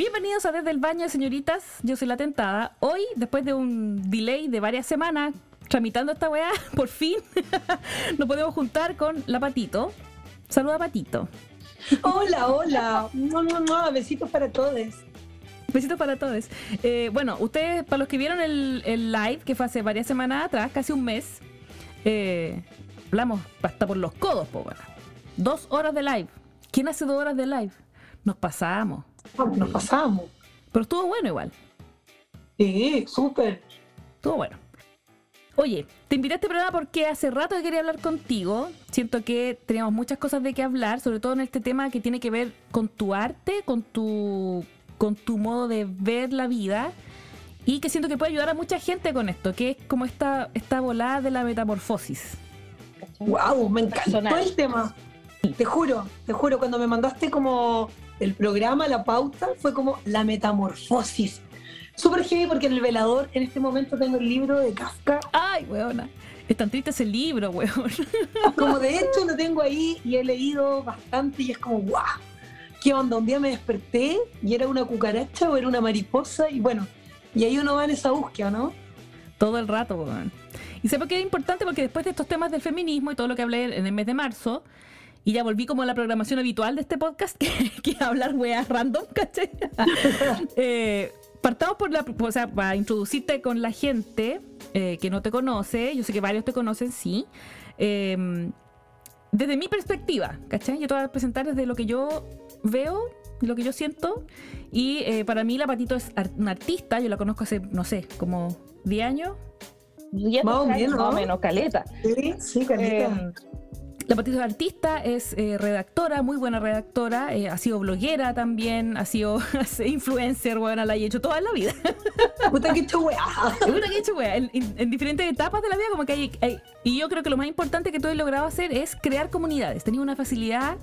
Bienvenidos a Desde el Baño, señoritas. Yo soy la tentada. Hoy, después de un delay de varias semanas tramitando esta weá, por fin nos podemos juntar con la Patito. Saluda, Patito. Hola, hola. No, no, no. Besitos para todos. Besitos para todos. Eh, bueno, ustedes, para los que vieron el, live, que fue hace varias semanas atrás, casi un mes, eh, hablamos hasta por los codos, po, Dos horas de live. ¿Quién hace dos horas de live? Nos pasamos. Nos pasamos. Pero estuvo bueno igual. Sí, súper. Estuvo bueno. Oye, te invité a este programa porque hace rato que quería hablar contigo. Siento que teníamos muchas cosas de qué hablar, sobre todo en este tema que tiene que ver con tu arte, con tu, con tu modo de ver la vida. Y que siento que puede ayudar a mucha gente con esto, que es como esta, esta volada de la metamorfosis. ¡Wow! Me encantó el tema. Te juro, te juro, cuando me mandaste como el programa, la pauta, fue como la metamorfosis. Súper heavy porque en el velador en este momento tengo el libro de Kafka. Ay, weona. Es tan triste ese libro, weón. Como de hecho lo tengo ahí y he leído bastante y es como, guau, ¿qué onda? Un día me desperté y era una cucaracha o era una mariposa y bueno, y ahí uno va en esa búsqueda, ¿no? Todo el rato, weón. Y sé por qué es importante porque después de estos temas del feminismo y todo lo que hablé en el mes de marzo, y ya volví como a la programación habitual de este podcast, que, es hablar weas random, ¿cachai? eh, partamos por la, o sea, para introducirte con la gente eh, que no te conoce, yo sé que varios te conocen, sí. Em, desde mi perspectiva, ¿cachai? Yo te voy a presentar desde lo que yo veo, lo que yo siento. Y eh, para mí la Patito es una artista, yo la conozco hace, no sé, como 10 años. Más o menos, menos, caleta. Sí, sí, caleta. Em, la Patito es artista, es eh, redactora, muy buena redactora, eh, ha sido bloguera también, ha sido influencer, bueno, la he hecho toda la vida. Puta que weá. Puta que weá. En, diferentes etapas de la vida, como que hay, Y yo creo que lo más importante que tú has logrado hacer es crear comunidades. Tenías una facilidad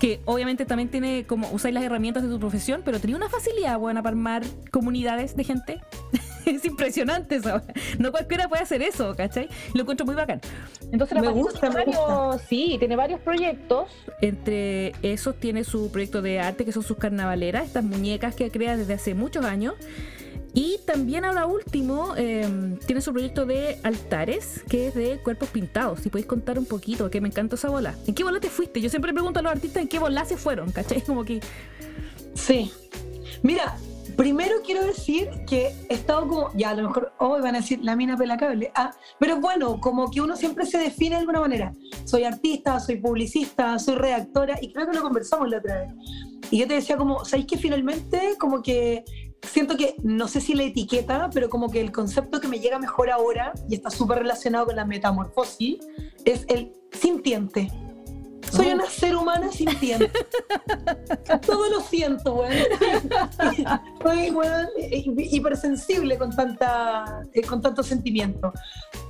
que obviamente también tiene como usáis las herramientas de tu profesión, pero tenía una facilidad buena para armar comunidades de gente es impresionante eso. No cualquiera puede hacer eso, ¿cachai? Lo encuentro muy bacán. Entonces, me gusta, me gusta. Sí, tiene varios proyectos. Entre esos tiene su proyecto de arte, que son sus carnavaleras, estas muñecas que crea desde hace muchos años. Y también ahora último, em, tiene su proyecto de altares, que es de cuerpos pintados. Si podéis contar un poquito, que me encanta esa bola. ¿En qué bola te fuiste? Yo siempre pregunto a los artistas en qué bola se fueron, ¿cachai? Como que... Sí. Mira, Primero quiero decir que he estado como, ya a lo mejor hoy van a decir la mina pelacable, ah, pero bueno, como que uno siempre se define de alguna manera. Soy artista, soy publicista, soy redactora, y creo que lo conversamos la otra vez. Y yo te decía como, ¿sabéis que finalmente como que siento que, no sé si la etiqueta, pero como que el concepto que me llega mejor ahora, y está súper relacionado con la metamorfosis, es el sintiente. Soy una ser humana sintiente. Todo lo siento, weón. Soy, weón, hipersensible con, tanta, eh, con tanto sentimiento.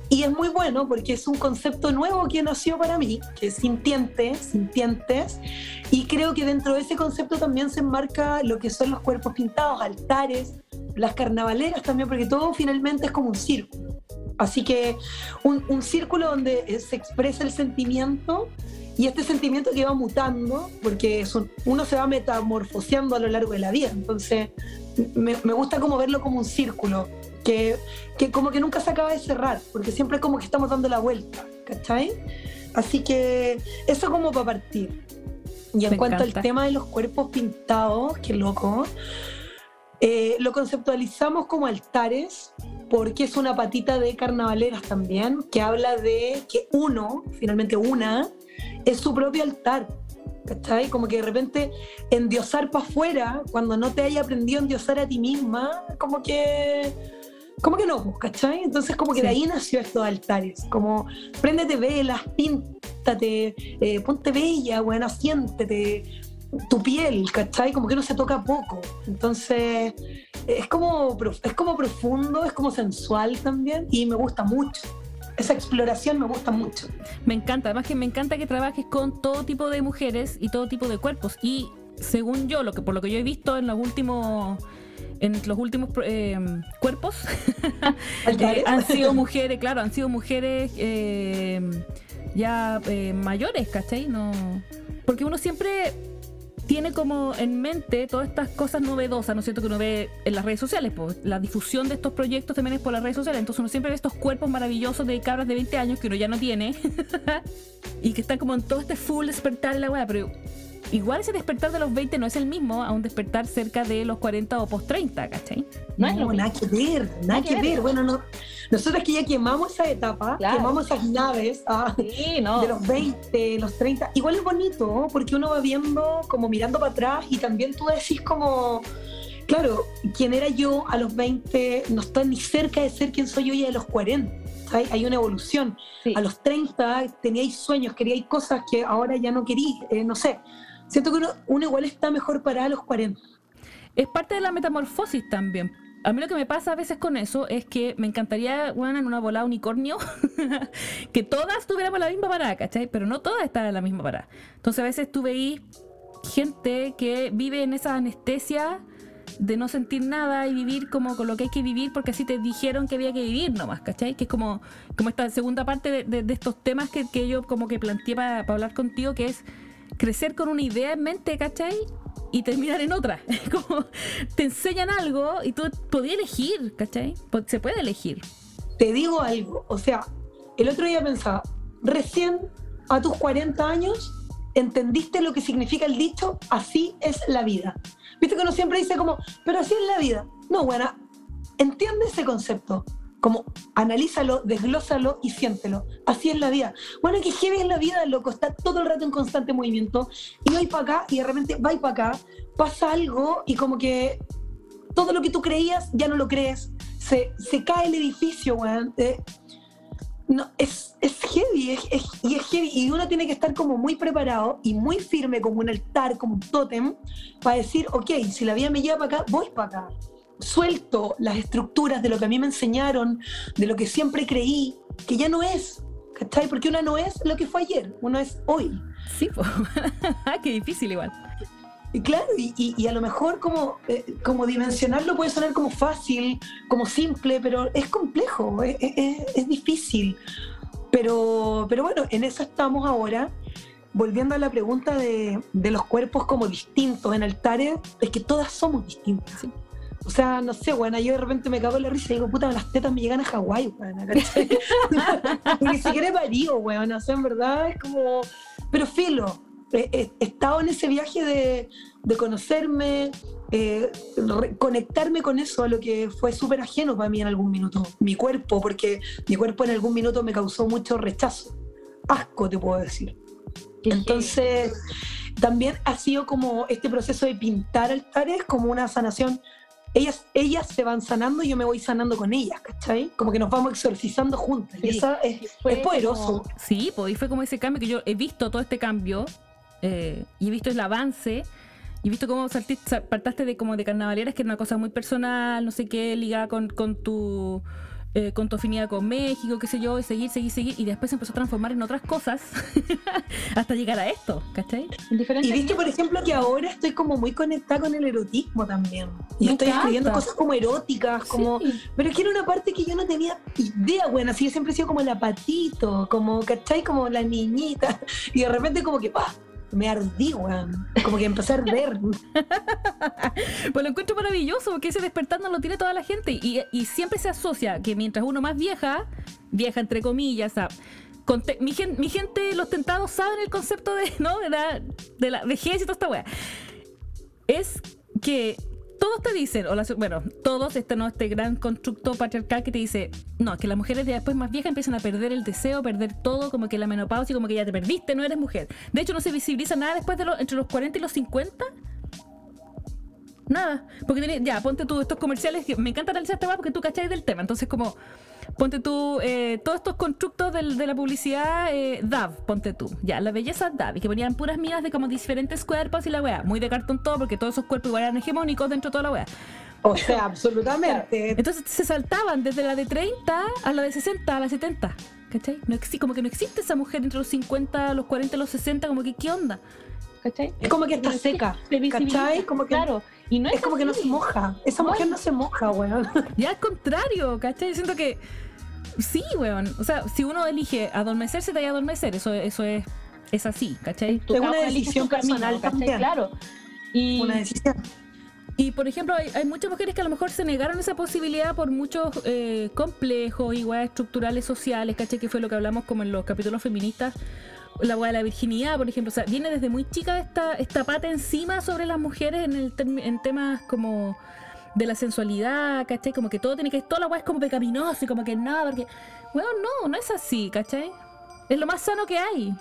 Y es muy bueno porque es un concepto nuevo que nació para mí, que es sintiente, sintientes, y creo que dentro de ese concepto también se enmarca lo que son los cuerpos pintados, altares, las carnavaleras también, porque todo finalmente es como un círculo. Así que un, un círculo donde se expresa el sentimiento y este sentimiento que va mutando, porque uno se va metamorfoseando a lo largo de la vida. Entonces, me, gusta como verlo como un círculo, que, que, como que nunca se acaba de cerrar, porque siempre como que estamos dando la vuelta, ¿cachai? Así que eso como para partir. Y en cuanto al tema de los cuerpos pintados, qué loco, eh, lo conceptualizamos como altares, porque es una patita de carnavaleras también, que habla de que uno, finalmente una, es su propio altar. ¿Cachai? Como que de repente endiosar para afuera, cuando no te haya aprendido a endiosar a ti misma, como que. Como que no, pues, ¿cachai? Entonces, como que de ahí nació estos altares. Como, préndete velas, píntate, eh, ponte bella, bueno, siéntete, tu piel, ¿cachai? Como que no se toca poco. Entonces, es como, es como profundo, es como sensual también y me gusta mucho esa exploración me gusta mucho. Me encanta, además que me encanta que trabajes con todo tipo de mujeres y todo tipo de cuerpos. Y según yo, lo que por lo que yo he visto en los últimos en los últimos eh, cuerpos eh, han sido mujeres, claro, han sido mujeres eh, ya mayores, ¿cachai? No, porque uno siempre tiene como en mente todas estas cosas novedosas, ¿no es cierto? Que uno ve en las redes sociales, pues la difusión de estos proyectos también es por las redes sociales, entonces uno siempre ve estos cuerpos maravillosos de cabras de 20 años que uno ya no tiene y que están como en todo este full despertar en la weá, pero igual ese despertar de los 20 no es el mismo a un despertar cerca de los 40 o post 30, ¿cachai? No, nada que ver, nada, que, ver. Bueno, no, nosotros que ya quemamos esa etapa, quemamos esas naves ah, de los 20, los 30, igual es bonito, porque uno va viendo, como mirando para atrás y también tú decís como... Claro, quien era yo a los 20 no está ni cerca de ser quien soy yo ya a los 40. Hay una evolución. A los 30 teníais sueños, queríais cosas que ahora ya no querí, eh, no sé siento que uno, igual está mejor para los 40. Es parte de la metamorfosis también. A mí lo que me pasa a veces con eso es que me encantaría, bueno, en una volada unicornio, que todas tuviéramos la misma parada, ¿cachai? Pero no todas están en la misma parada. Entonces a veces tú veís gente que vive en esa anestesia de no sentir nada y vivir como con lo que hay que vivir porque así te dijeron que había que vivir nomás, ¿cachai? Que es como, como esta segunda parte de, estos temas que, que, yo como que planteé para hablar contigo, que es crecer con una idea en mente, ¿cachai? Y terminar en otra. Como te enseñan algo y tú podías elegir, ¿cachai? Se puede elegir. Te digo algo, o sea, el otro día pensaba, recién a tus 40 años entendiste lo que significa el dicho, así es la vida. Viste que uno siempre dice como, pero así es la vida. No, buena, entiende ese concepto como analízalo, desglósalo y siéntelo. Así es la vida. Bueno, que heavy es la vida, loco, está todo el rato en constante movimiento y va para acá y de repente va para acá, pasa algo y como que todo lo que tú creías ya no lo crees, se, se cae el edificio, weón. Eh, no, es, es heavy, y es heavy, y uno tiene que estar como muy preparado y muy firme como un altar, como un tótem, para decir, ok, si la vida me lleva para acá, voy para acá suelto las estructuras de lo que a mí me enseñaron, de lo que siempre creí, que ya no es, ¿cachai? Porque una no es lo que fue ayer, uno es hoy. Sí, qué difícil igual. Y claro, y, a lo mejor como, eh, como dimensionarlo puede sonar como fácil, como simple, pero es complejo, es, difícil. Pero, pero bueno, en eso estamos ahora. Volviendo a la pregunta de, de los cuerpos como distintos en altares, es que todas somos distintas. Sí. O sea, no sé, bueno, yo de repente me cago en la risa y digo, puta, las tetas me llegan a Hawái, weón, Ni siquiera he parido, weón, o sea, en verdad es como... Pero filo, he, estado en ese viaje de, de conocerme, eh, conectarme con eso, a lo que fue súper ajeno para mí en algún minuto, mi cuerpo, porque mi cuerpo en algún minuto me causó mucho rechazo, asco te puedo decir. Entonces, también ha sido como este proceso de pintar altares como una sanación ellas, ellas se van sanando y yo me voy sanando con ellas, ¿cachai? Como que nos vamos exorcizando juntas. y eso es, poderoso. sí, pues y fue como ese cambio que yo he visto todo este cambio eh, y he visto el avance. Y he visto cómo saltiste, partaste de como de carnavaleras, que era una cosa muy personal, no sé qué, ligada con, con tu eh, con tu afinidad con México, qué sé yo, y seguir, seguir, seguir, y después se empezó a transformar en otras cosas hasta llegar a esto, ¿cachai? Y viste, por ejemplo, que ahora estoy como muy conectada con el erotismo también. Y estoy escribiendo cosas como eróticas, como... Pero es que era una parte que yo no tenía idea, bueno, así yo siempre he sido como el apatito, como, ¿cachai? Como la niñita, y de repente como que, ¡pah! Me ardí, weón. Como que empecé a arder. pues lo encuentro maravilloso porque ese despertar no lo tiene toda la gente y, siempre se asocia que mientras uno más vieja, vieja entre comillas, mi, gente, los tentados saben el concepto de, ¿no? de, la, de la y toda esta weá. Es que todos te dicen, o bueno, todos, este no, este gran constructo patriarcal que te dice, no, que las mujeres de después más viejas empiezan a perder el deseo, perder todo, como que la menopausia, como que ya te perdiste, no eres mujer. De hecho, no se visibiliza nada después de entre los 40 y los 50. Nada. Porque ya, ponte tú estos comerciales, que me encanta analizar este porque tú cacháis del tema. Entonces, como, ponte tú, eh, todos estos constructos de la publicidad, eh, DAV, ponte tú. Ya, la belleza DAV, y que ponían puras minas de como diferentes cuerpos y la weá. Muy de cartón todo, porque todos esos cuerpos igual eran hegemónicos dentro de toda la weá. O sea, absolutamente. Entonces se saltaban desde la de 30 a la de 60 a la 70. ¿Cachai? No como que no existe esa mujer entre los 50, los 40, los 60, como que, ¿qué onda? ¿Cachai? Es como que está seca. ¿Cachai? Como que, claro. Y no es, como que no se moja. Esa mujer no se moja, weón. Ya al contrario, ¿cachai? Siento que sí, weón. O sea, si uno elige adormecerse, te hay adormecer. Eso, eso es, es así, ¿cachai? es una decisión personal también. Claro. y, una decisión. Y por ejemplo, hay, muchas mujeres que a lo mejor se negaron esa posibilidad por muchos eh, complejos, igual estructurales sociales, ¿caché? Que fue lo que hablamos como en los capítulos feministas. La hueá de la virginidad, por ejemplo. O sea, viene desde muy chica esta, esta pata encima sobre las mujeres en, el en temas como de la sensualidad, ¿cachai? Como que todo tiene que. Toda la weá es como pecaminoso y como que nada, porque. Bueno, no, no es así, ¿cachai? Es lo más sano que hay.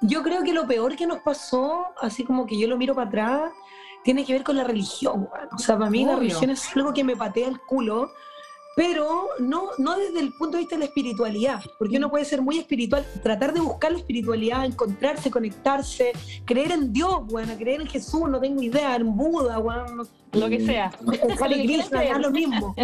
Yo creo que lo peor que nos pasó, así como que yo lo miro para atrás, tiene que ver con la religión. O sea, para mí la religión es algo que me patea el culo pero no, no desde el punto de vista de la espiritualidad, porque uno puede ser muy espiritual, tratar de buscar la espiritualidad, encontrarse, conectarse, creer en Dios, bueno, creer en Jesús, no tengo idea, en Buda, bueno, lo que sea. En lo mismo.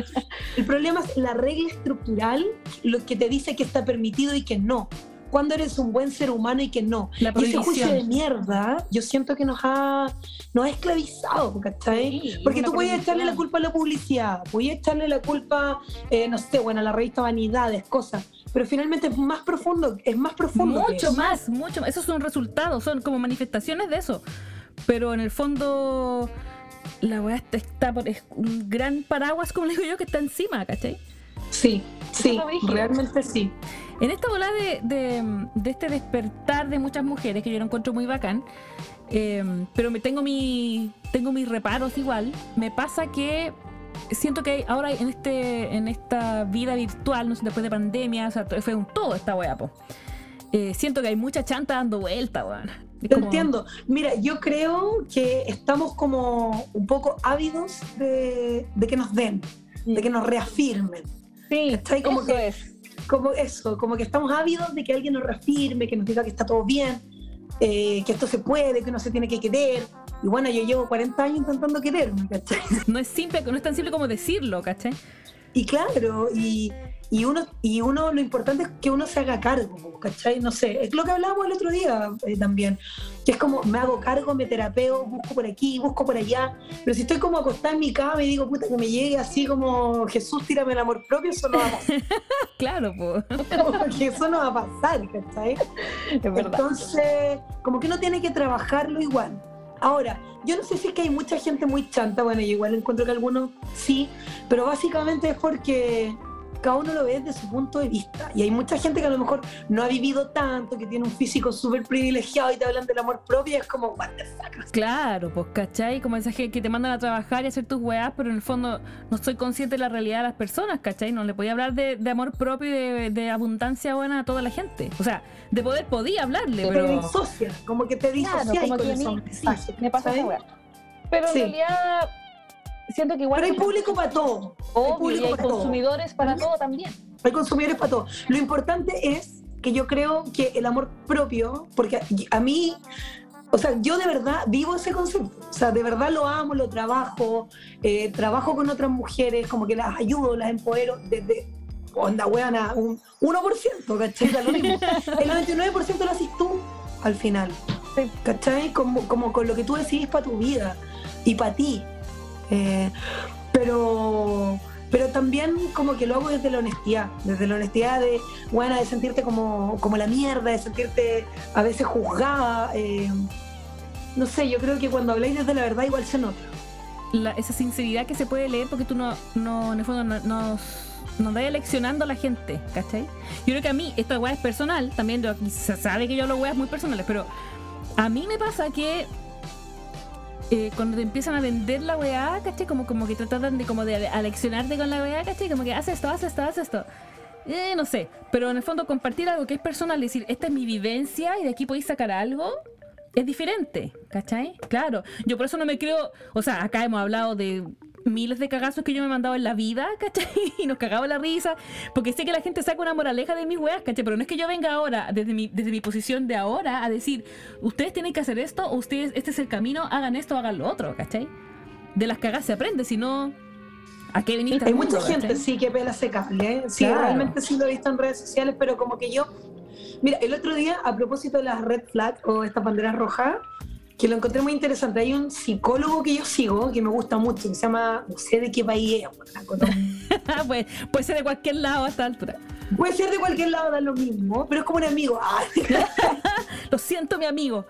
El problema es la regla estructural, lo que te dice que está permitido y que no cuando eres un buen ser humano y que no. y ese juicio de mierda, yo siento que nos ha, nos ha esclavizado, ¿cachai? Porque tú puedes echarle la culpa a la publicidad, puedes echarle la culpa, eh, no sé, bueno, a la revista Vanidades, cosas. Pero finalmente es más profundo, es más profundo. Mucho más, mucho más. Esos son resultados, son como manifestaciones de eso. Pero en el fondo, la weá está, está, es un gran paraguas, como le digo yo, que está encima, ¿cachai? Sí, sí, realmente sí. En esta bola de, este despertar de muchas mujeres, que yo lo encuentro muy bacán, eh, pero me tengo, mi, tengo mis reparos igual, me pasa que siento que ahora en este en esta vida virtual, no sé, después de pandemia, o sea, fue un todo esta weá. Eh, siento que hay mucha chanta dando vuelta, weón. Te entiendo. Mira, yo creo que estamos como un poco ávidos de, que nos den, de que nos reafirmen. Sí, como que, es como eso, como que estamos ávidos de que alguien nos reafirme, que nos diga que está todo bien, eh, que esto se puede, que uno se tiene que querer. Y bueno, yo llevo 40 años intentando quererme, ¿cachai? No es simple, no es tan simple como decirlo, ¿cachai? Y claro, y, y uno, y uno, lo importante es que uno se haga cargo, ¿cachai? No sé, es lo que hablábamos el otro día eh, también, que es como me hago cargo, me terapeo, busco por aquí, busco por allá, pero si estoy como acostada en mi cama y digo, puta, que me llegue así como Jesús, tírame el amor propio, eso no va a pasar. claro, pues. Porque eso no va a pasar, ¿cachai? Es. Entonces, como que uno tiene que trabajarlo igual. Ahora, yo no sé si es que hay mucha gente muy chanta, bueno, yo igual encuentro que algunos sí, pero básicamente es porque cada uno lo ve desde su punto de vista. Y hay mucha gente que a lo mejor no ha vivido tanto, que tiene un físico súper privilegiado y te hablan del amor propio y es como, what the fuck. Claro, pues, ¿cachai? Como esa gente que te mandan a trabajar y hacer tus weas, pero en el fondo no estoy consciente de la realidad de las personas, ¿cachai? No le podía hablar de, amor propio y de, abundancia buena a toda la gente. O sea, de poder podía hablarle, pero... Te disocia, como que te disocia como que me pasa esa Pero en realidad siento que igual. Pero hay público para todo. hay, hay consumidores para todo también. Hay consumidores para todo. Lo importante es que yo creo que el amor propio, porque a mí, o sea, yo de verdad vivo ese concepto. O sea, de verdad lo amo, lo trabajo, eh, trabajo con otras mujeres, como que las ayudo, las empodero desde onda weana, un 1%, ¿cachai? Lo mismo. El 99% lo haces tú al final. ¿Cachai? Como, como con lo que tú decidís para tu vida y para ti. Eh, pero, pero también como que lo hago desde la honestidad, desde la honestidad de, bueno, de sentirte como, como la mierda, de sentirte a veces juzgada. Eh, no sé, yo creo que cuando habláis desde la verdad igual se nota. esa sinceridad que se puede leer porque tú no, no en el fondo no, nos, nos leccionando a la gente, ¿cachai? Yo creo que a mí, esta weá es personal, también se sabe que yo lo weas muy personales, pero a mí me pasa que eh, cuando te empiezan a vender la weá, ¿cachai? Como, como que tratan de, como de aleccionarte con la weá, ¿cachai? Como que haz esto, haz esto, haz esto. Eh, no sé, pero en el fondo compartir algo que es personal, decir, esta es mi vivencia y de aquí podéis sacar algo, es diferente, ¿cachai? Claro, yo por eso no me creo, o sea, acá hemos hablado de miles de cagazos que yo me he mandado en la vida, ¿cachai? Y nos cagaba la risa, porque sé que la gente saca una moraleja de mis weas, ¿cachai? Pero no es que yo venga ahora, desde mi, desde mi posición de ahora, a decir, ustedes tienen que hacer esto, o ustedes, este es el camino, hagan esto, hagan lo otro, ¿cachai? De las cagas se aprende, si no... ¿A qué viniste? Hay mucha gente, sí, que pela ese cable, ¿eh? Sí, realmente sí lo he visto en redes sociales, pero como que yo... Mira, el otro día, a propósito de las red flag o esta bandera roja, que lo encontré muy interesante. Hay un psicólogo que yo sigo, que me gusta mucho, que se llama, no sé de qué país es, pues, puede ser de cualquier lado a esta altura. Puede ser de cualquier lado, da lo mismo, pero es como un amigo. Lo siento, mi amigo.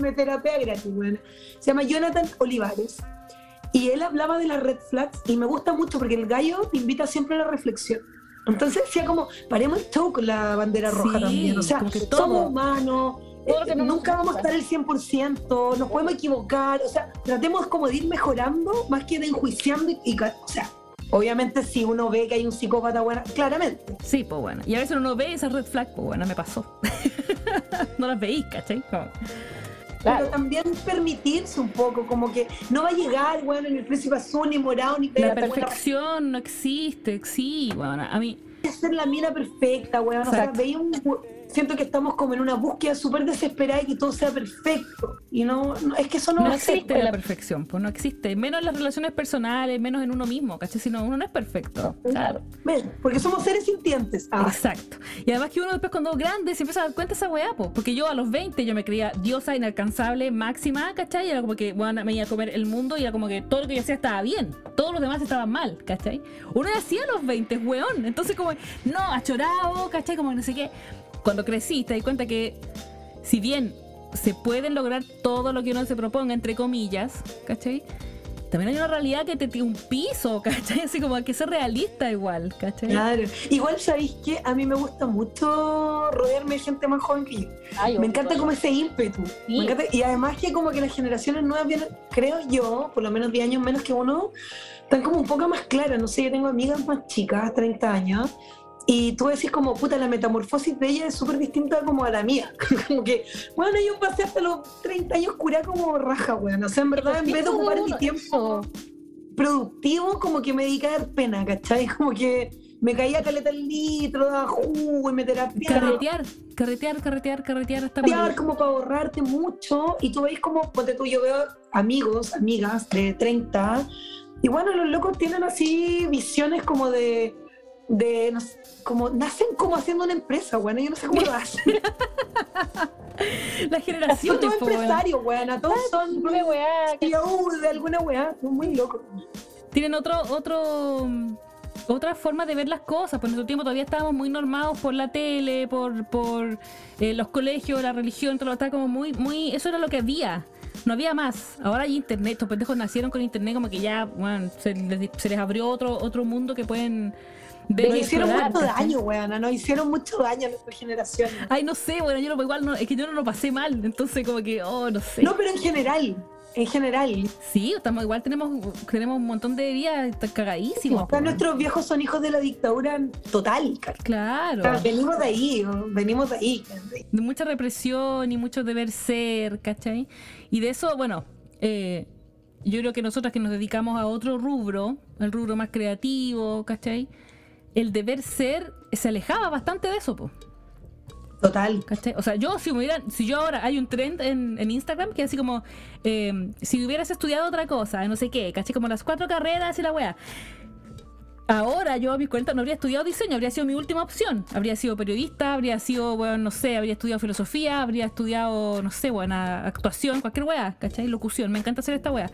me terapia gratis, bueno. Se llama Jonathan Olivares. Y él hablaba de las red flags y me gusta mucho porque el gallo te invita siempre a la reflexión. Entonces decía como, paremos el show con la bandera roja también. O sea, somos humanos, nunca vamos a estar el 100%, nos podemos equivocar. O sea, tratemos como de ir mejorando más que de enjuiciando. Y, o sea, obviamente si uno ve que hay un psicópata bueno, claramente. Sí, pues bueno. Y a veces uno ve esa red flag, pues bueno, me pasó. no las veís, ¿cachai? Pero también permitirse un poco, como que no va a llegar, bueno, ni el príncipe azul, ni morado, ni La perfección no existe, sí, bueno, a mí. Ser la mina perfecta, weón. O sea, veía un siento que estamos como en una búsqueda súper desesperada y que todo sea perfecto. Y no, es que eso no, no existe la perfección, pues no existe. Menos en las relaciones personales, menos en uno mismo, ¿cachai? Si no, uno no es perfecto. Claro. Porque somos seres sintientes. Ah. Exacto. Y además que uno después cuando grande se empieza a dar cuenta de esa weá, pues. Porque yo a los 20 yo me creía diosa inalcanzable, máxima, ¿cachai? Y era como que bueno, me iba a comer el mundo y era como que todo lo que yo hacía estaba bien. Todos los demás estaban mal, ¿cachai? Uno hacía a los 20, weón. Entonces como, no, achorado, ¿cachai? Como no sé qué cuando crecí te das cuenta que si bien se pueden lograr todo lo que uno se proponga, entre comillas, ¿cachai? También hay una realidad que te tiene un piso, ¿cachai? Así como hay que ser realista igual, ¿cachai? Claro. Igual sabéis que a mí me gusta mucho rodearme de gente más joven que yo. me encanta como ese ímpetu. y además que como que las generaciones nuevas vienen, creo yo, por lo menos 10 años menos que uno, están como un poco más claras. No sé, yo tengo amigas más chicas, 30 años, y tú decís como, puta, la metamorfosis de ella es súper distinta como a la mía. como que, bueno, yo pasé hasta los 30 años curada como raja, weón. O sea, en verdad, en vez de ocupar mi tiempo productivo, como que me dediqué a dar pena, ¿cachai? Como que me caía caleta el litro, daba jugo y me terapia. Carretear, carretear, carretear, carretear hasta Carretear como para ahorrarte mucho. Y tú veis como, ponte tú, yo veo amigos, amigas de 30. Y bueno, los locos tienen así visiones como de de, como, nacen como haciendo una empresa, bueno, yo no sé cómo lo hacen. La generación Son todos empresarios, weón, todos son de alguna weá, son muy locos. Tienen otro, otro, otra forma de ver las cosas. Por nuestro tiempo todavía estábamos muy normados por la tele, por, por eh, los colegios, la religión, todo estaba como muy, muy, eso era lo que había. No había más. Ahora hay internet. Estos pendejos nacieron con internet como que ya, bueno, se les, se les abrió otro, otro mundo que pueden nos hicieron mucho daño, weón. Nos hicieron mucho daño a nuestra generación. Ay, no sé, bueno, yo no, igual no, es que yo no lo pasé mal. Entonces, como que, oh, no sé. No, pero en general. En general. Sí, estamos, igual tenemos, tenemos un montón de días cagadísimos. nuestros viejos son hijos de la dictadura total. Claro. venimos de ahí, venimos de ahí. De mucha represión y mucho deber ser, ¿cachai? Y de eso, bueno, eh, yo creo que nosotras que nos dedicamos a otro rubro, el rubro más creativo, ¿cachai? El deber ser se alejaba bastante de eso, po. Total. O sea, yo si me si yo ahora hay un trend en, en Instagram que es así como eh, si hubieras estudiado otra cosa, no sé qué, ¿cachai? Como las cuatro carreras y la wea. Ahora yo a mi cuenta no habría estudiado diseño, habría sido mi última opción. Habría sido periodista, habría sido, bueno, no sé, habría estudiado filosofía, habría estudiado, no sé, buena actuación, cualquier wea, ¿cachai? Locución, me encanta hacer esta wea.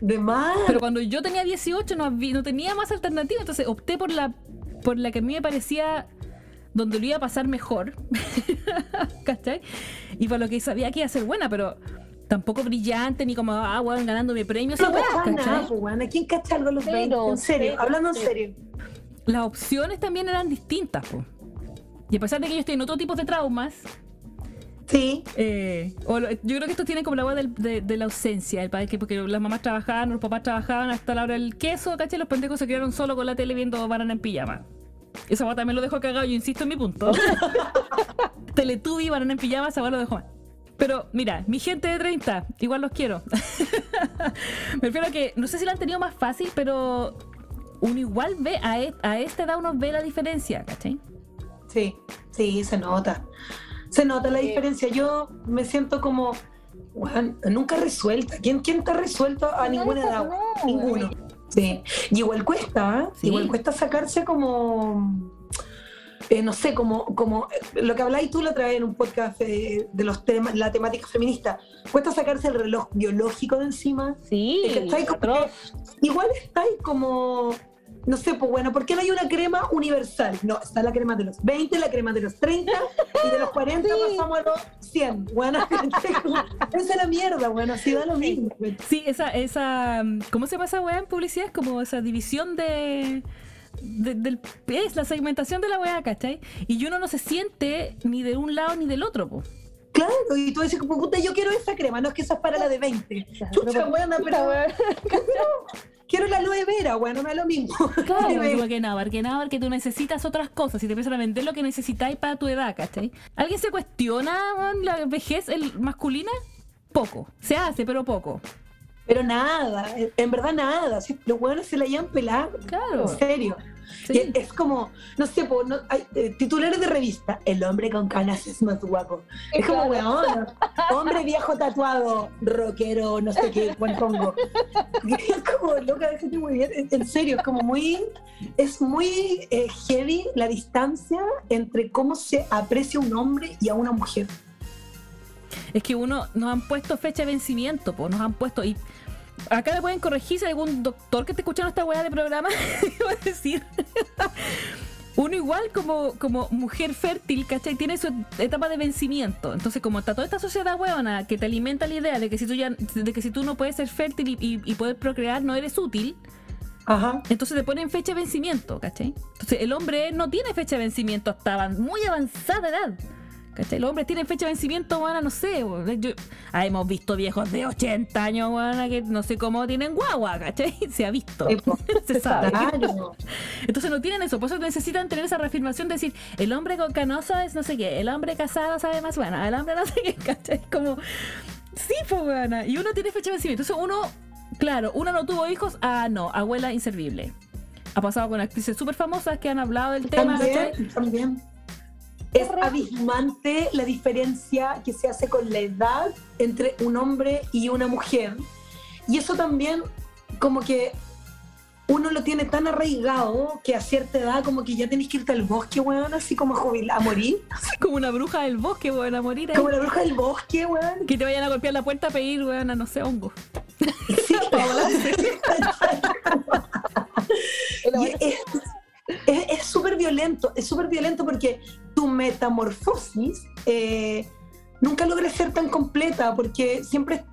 De más. Pero cuando yo tenía 18 no, no tenía más alternativa, entonces opté por la por la que a mí me parecía donde lo iba a pasar mejor, ¿cachai? Y por lo que sabía que iba a ser buena, pero tampoco brillante ni como, ah, bueno, ganándome premios. No, ¿cachai? Pues, ¿Quién cacha algo los 20? En serio, hablando en serio. Las opciones también eran distintas, pues. Y a pesar de que ellos tienen otro tipo de traumas, Sí. Eh, yo creo que esto tiene como la agua de, la ausencia, el padre, que porque las mamás trabajaban, los papás trabajaban hasta la hora del queso, ¿cachai? Los pendejos se quedaron solo con la tele viendo Banana en pijama. Esa agua también lo dejó cagado, yo insisto en mi punto. Teletubi, Banana en pijama, esa agua lo dejó Pero mira, mi gente de 30, igual los quiero. Me refiero a que, no sé si lo han tenido más fácil, pero uno igual ve, a, e, a esta edad uno ve la diferencia, ¿cachai? Sí, sí, se nota. Se nota la diferencia. Yo me siento como, nunca resuelta. ¿Quién, quién está resuelto a ninguna edad? Ninguno. Sí. Y igual cuesta, ¿eh? igual cuesta sacarse como, eh, no sé, como, como eh, lo que habláis tú la otra vez en un podcast de, los temas, la temática feminista. Cuesta sacarse el reloj biológico de encima. Sí. igual estáis como no sé, pues bueno, ¿por qué no hay una crema universal? No, está la crema de los 20, la crema de los 30 y de los 40 pasamos a los 100. Bueno, esa es la mierda, bueno, así da lo mismo. Sí, esa, esa, ¿cómo se llama esa weá en publicidad? Es como esa división de... del, es la segmentación de la weá, ¿cachai? Y uno no se siente ni de un lado ni del otro, pues. Claro, y tú dices, puta, yo quiero esa crema, no es que esa es para la de 20. Chucha, buena, pero... quiero la aloe vera, bueno, no es lo mismo. Claro, que nada, que nada, que tú necesitas otras cosas y te empiezan a vender lo que necesitáis para tu edad, ¿cachai? ¿Alguien se cuestiona la vejez el masculina? Poco. Se hace, pero poco. Pero nada, en verdad nada. Los buenos se la llevan pelado. Claro. En serio. Es como, no sé, no, hay, eh, titulares de revista, el hombre con canas es más guapo. Es como, weón, hombre viejo tatuado, rockero, no sé qué, buen pongo. Es como, loca, gente muy bien, en, serio, es como muy, es muy eh, heavy la distancia entre cómo se aprecia un hombre y a una mujer. Es que uno, nos han puesto fecha de vencimiento, pues nos han puesto, y acá le pueden corregir si hay algún doctor que esté escuchando esta weá de programa, iba a decir. Uno igual como, como mujer fértil, ¿cachai? Tiene su etapa de vencimiento. Entonces, como está toda esta sociedad weona que te alimenta la idea de que si tú ya, de que si tú no puedes ser fértil y, y, poder procrear, no eres útil. Ajá. Entonces te ponen fecha de vencimiento, ¿cachai? Entonces el hombre no tiene fecha de vencimiento hasta muy avanzada edad. ¿Cachai? Los hombres tienen fecha de vencimiento, bueno, no sé. ah, hemos visto viejos de 80 años, bueno, que no sé cómo tienen guagua, ¿cachai? Se ha visto. se sabe. Entonces no tienen eso, por eso necesitan tener esa reafirmación de decir, el hombre con canoso es no sé qué, el hombre casado sabe más, bueno, el hombre no sé qué, ¿cachai? Como, sí, pues. Y uno tiene fecha de vencimiento. Entonces uno, claro, uno no tuvo hijos, ah, no, abuela inservible. Ha pasado con actrices súper famosas que han hablado del tema, ¿cachai? También es abismante la diferencia que se hace con la edad entre un hombre y una mujer. Y eso también como que uno lo tiene tan arraigado que a cierta edad como que ya tenés que irte al bosque, weón, así como a, jubilar, a morir. como una bruja del bosque, weón, a morir. Como una bruja del bosque, weón. Que te vayan a golpear la puerta a pedir, weón, a no sé, hongo. Sí, es súper violento, es súper violento porque tu metamorfosis eh, nunca logra ser tan completa porque siempre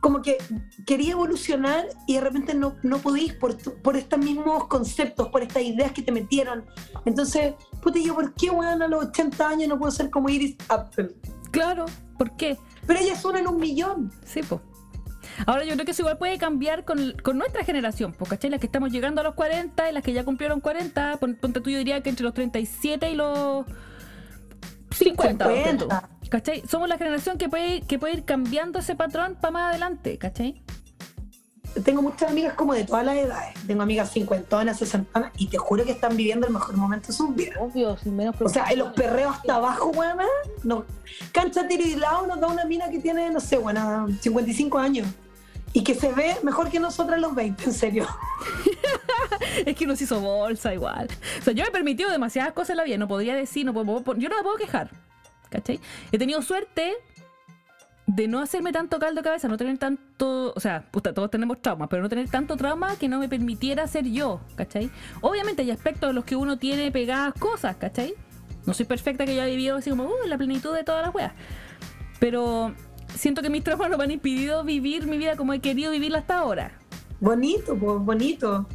como que quería evolucionar y de repente no, no podís por, por estos mismos conceptos, por estas ideas que te metieron. Entonces, puta, yo, ¿por qué, weón, a los 80 años no puedo ser como Iris Apfel? Claro, ¿por qué? Pero ella suena en un millón. Sí, pues. Ahora yo creo que eso igual puede cambiar con, nuestra generación, porque Las que estamos llegando a los 40 y las que ya cumplieron 40, ponte tú yo diría que entre los 37 y los 50. 50. ¿Cachai? Somos la generación que puede, que puede ir cambiando ese patrón para más adelante, ¿cachai? Tengo muchas amigas como de todas las edades. Tengo amigas cincuentonas, sesentonas, y te juro que están viviendo el mejor momento de sus vidas. Obvio, sin menos O sea, en los perreos hasta abajo, weón, no. Cancha tirilao nos da una mina que tiene, no sé, buena, 55 años y que se ve mejor que nosotras los 20, en serio. es que uno se hizo bolsa igual. O sea, yo me he permitido demasiadas cosas en la vida, no podría decir, no puedo, yo no me puedo quejar. ¿Cachai? He tenido suerte de no hacerme tanto caldo de cabeza, no tener tanto, o sea, todos tenemos traumas, pero no tener tanto trauma que no me permitiera ser yo, ¿cachai? Obviamente hay aspectos en los que uno tiene pegadas cosas, ¿cachai? No soy perfecta que yo he vivido así como, uh, la plenitud de todas las weas. Pero siento que mis traumas no me han impedido vivir mi vida como he querido vivirla hasta ahora. Bonito, pues, bonito.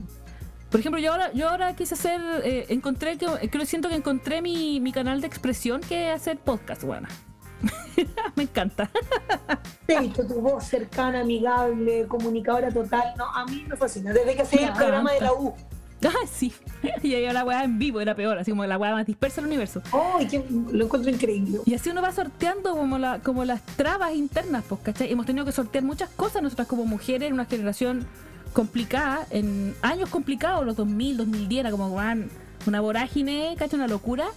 Por ejemplo, yo ahora, yo ahora quise hacer, eh, encontré que, creo siento que encontré mi, mi canal de expresión que es hacer podcast, bueno. me encanta. Te tu voz cercana, amigable, comunicadora total. No, a mí me fascina. Desde que hacía el programa de la U. Ah, sí. Y ahí la weá en vivo era peor, así como la weá más dispersa del universo. ¡Ay, lo encuentro increíble! Y así uno va sorteando como, la, como las trabas internas, pues, ¿cachai? Hemos tenido que sortear muchas cosas nosotras como mujeres en una generación complicada, en años complicados, los 2000, 2010, era como van una vorágine, ¿cachai? Una locura.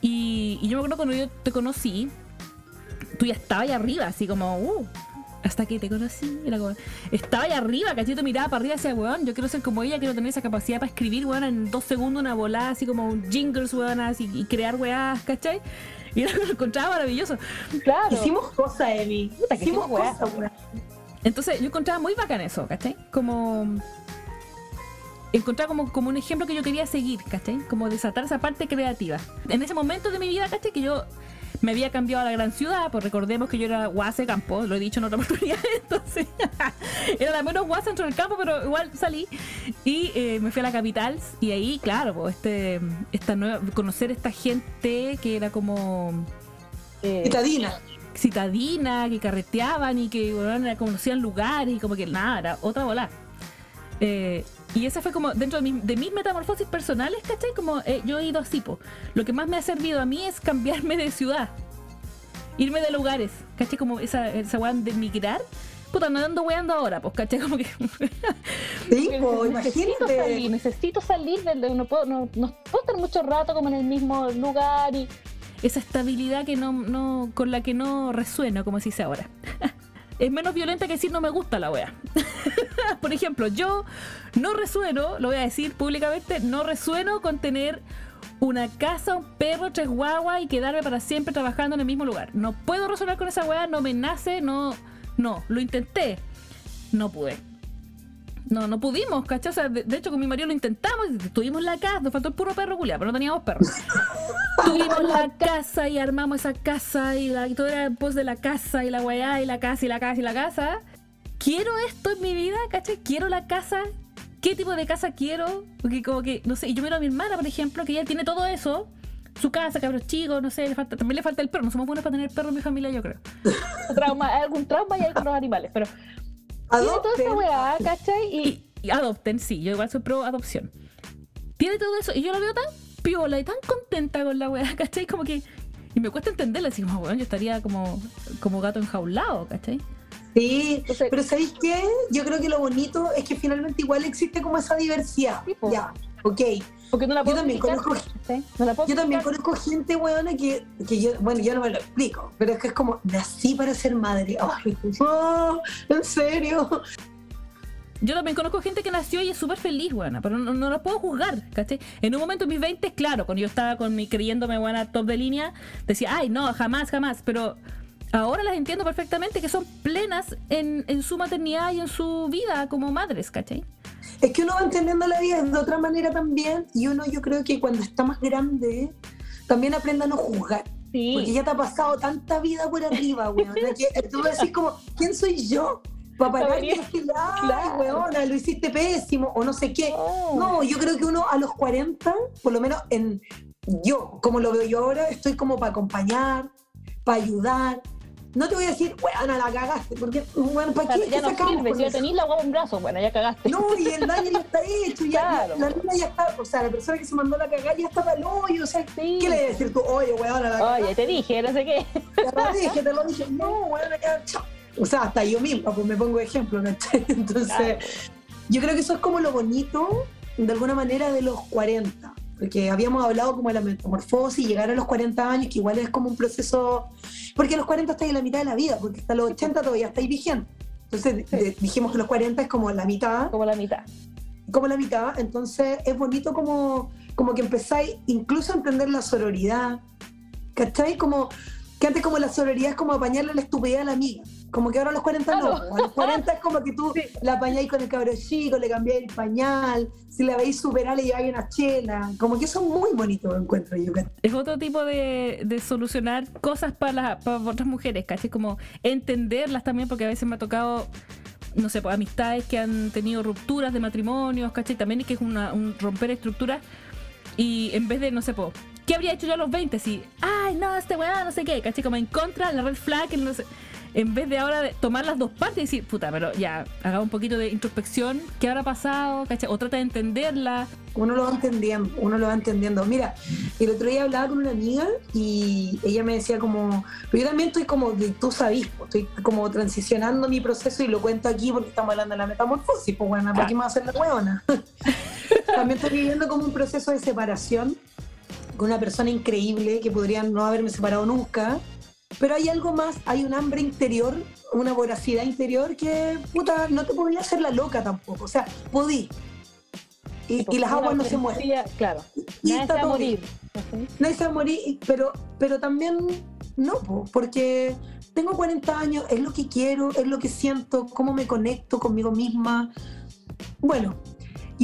Y, y, yo me acuerdo cuando yo te conocí, tú ya estabas ahí arriba, así como, uh, hasta que te conocí. estaba ahí arriba, cachito, miraba para arriba y decía, weón, yo quiero ser como ella, quiero tener esa capacidad para escribir, weón, en dos segundos una volada, así como jingles, weón, así, y crear weas, ¿cachai? Y era lo encontraba maravilloso. Claro. Hicimos cosas, Emi. Hicimos cosas, weón. Entonces yo encontraba muy bacán eso, ¿cachai? Como encontrar como, como un ejemplo que yo quería seguir, ¿cachai? Como desatar esa parte creativa. En ese momento de mi vida, ¿cachai? Que yo me había cambiado a la gran ciudad, pues recordemos que yo era guase campo, lo he dicho en otra oportunidad, entonces era la menos guasa dentro del campo, pero igual salí y eh, me fui a la capital y ahí, claro, pues este, esta nueva, conocer esta gente que era como... Eh, citadina. Citadina, que carreteaban y que bueno, conocían lugares y como que nada, era otra bola. Eh, y esa fue como dentro de, de mis metamorfosis personales, ¿cachai? Como eh, yo he ido así, po. Lo que más me ha servido a mí es cambiarme de ciudad. Irme de lugares, ¿cachai? Como esa, esa weá de migrar. Puta, no ando weando ahora, pues, ¿cachai? Como que. sí, po, necesito salir, necesito salir del. No puedo, no, no puedo estar mucho rato como en el mismo lugar y. Esa estabilidad que no, no, con la que no resuena, como se dice ahora. es menos violenta que decir no me gusta la wea. Por ejemplo, yo no resueno, lo voy a decir públicamente, no resueno con tener una casa, un perro, tres guaguas y quedarme para siempre trabajando en el mismo lugar. No puedo resonar con esa wea, no me nace, no, no, lo intenté, no pude. No, no pudimos, ¿cachai? O sea, de, hecho, con mi marido lo intentamos, tuvimos la casa, nos faltó el puro perro culiado, pero no teníamos perros. tuvimos la casa y armamos esa casa y, la, y todo era pos de la casa y la weá y la casa y la casa y la casa. Quiero esto en mi vida, ¿cachai? Quiero la casa. ¿Qué tipo de casa quiero? Porque como que, no sé, y yo miro a mi hermana, por ejemplo, que ella tiene todo eso. Su casa, cabros chicos, no sé, le falta, también le falta el perro. No somos buenos para tener perro en mi familia, yo creo. trauma, algún trauma y hay con los animales, pero tiene toda esa weá, ¿cachai? Y... adopten, sí, yo igual soy pro adopción. Tiene todo eso y yo la veo tan piola y tan contenta con la weá, ¿cachai? Como que. Y me cuesta entenderla, así como, weón, yo estaría como, como gato enjaulado, ¿cachai? Sí, pero ¿sabéis qué? Yo creo que lo bonito es que finalmente igual existe como esa diversidad. ya, ok. Porque no la puedo yo también conozco, no la puedo yo también conozco gente, weona, que, que yo, bueno, yo no me lo explico, pero es que es como, nací para ser madre. Ay, oh, ¿En serio? Yo también conozco gente que nació y es súper feliz, buena, pero no, no, la puedo juzgar, ¿cachai? En un momento en mis 20, claro, cuando yo estaba con mi creyéndome buena top de línea, decía, ay, no, jamás, jamás, pero ahora las entiendo perfectamente que son plenas en, en su maternidad y en su vida como madres, ¿cachai? Es que uno va entendiendo la vida de otra manera también y uno yo creo que cuando está más grande también aprende a no juzgar. Porque ya te ha pasado tanta vida por arriba, weón. tú decís como, ¿quién soy yo? Para parar y decir, ay, weona, lo hiciste pésimo o no sé qué. No, yo creo que uno a los 40, por lo menos en yo, como lo veo yo ahora, estoy como para acompañar, para ayudar, no te voy a decir, bueno, la cagaste, porque, bueno, ¿para qué ya no sirve, si ya tenés la en brazo, bueno, ya cagaste. No, y el daño ya está hecho, ya, la niña ya está, o sea, la persona que se mandó la cagada ya está para el hoyo, o sea, ¿qué le voy a decir tú? Oye, weón, la cagaste. Oye, te dije, no sé qué. Te lo dije, te lo dije, no, weón, chao. O sea, hasta yo misma, pues me pongo ejemplo, Entonces, yo creo que eso es como lo bonito, de alguna manera, de los 40 porque habíamos hablado como de la metamorfosis, llegar a los 40 años, que igual es como un proceso, porque a los 40 estáis en la mitad de la vida, porque hasta los 80 todavía estáis vigente. Entonces dijimos que los 40 es como la mitad. Como la mitad. Como la mitad, entonces es bonito como, como que empezáis incluso a entender la sororidad, ¿cachai? Como que antes como la sororidad es como apañarle la estupidez a la amiga. Como que ahora a los 40 no. A los 40 es como que tú la apañáis con el cabro chico, le cambiáis el pañal, si la veis superar le lleváis una chela. Como que eso es muy bonito, encuentro yo. Es otro tipo de, de solucionar cosas para, para otras mujeres, casi Como entenderlas también, porque a veces me ha tocado no sé, pues, amistades que han tenido rupturas de matrimonios, ¿cachai? También es que es una, un romper estructuras y en vez de, no sé, pues, ¿qué habría hecho yo a los 20 si, ay, no, este weá, no sé qué, ¿cachai? Como en contra, la red flag, no sé en vez de ahora tomar las dos partes y decir, puta, pero ya, haga un poquito de introspección, ¿qué habrá pasado? ¿cachai? O trata de entenderla. Uno lo va entendiendo, uno lo va entendiendo. Mira, el otro día hablaba con una amiga y ella me decía como, pero yo también estoy como, tú sabís, estoy como transicionando mi proceso y lo cuento aquí porque estamos hablando de la metamorfosis, pues bueno, ¿para qué me va a hacer la huevona? también estoy viviendo como un proceso de separación con una persona increíble que podría no haberme separado nunca pero hay algo más, hay un hambre interior, una voracidad interior que, puta, no te podía hacer la loca tampoco. O sea, podí. Y, y las aguas no se mueren. Claro. Y nadie se va a morir. Nadie se va a morir, pero, pero también no, porque tengo 40 años, es lo que quiero, es lo que siento, cómo me conecto conmigo misma. Bueno,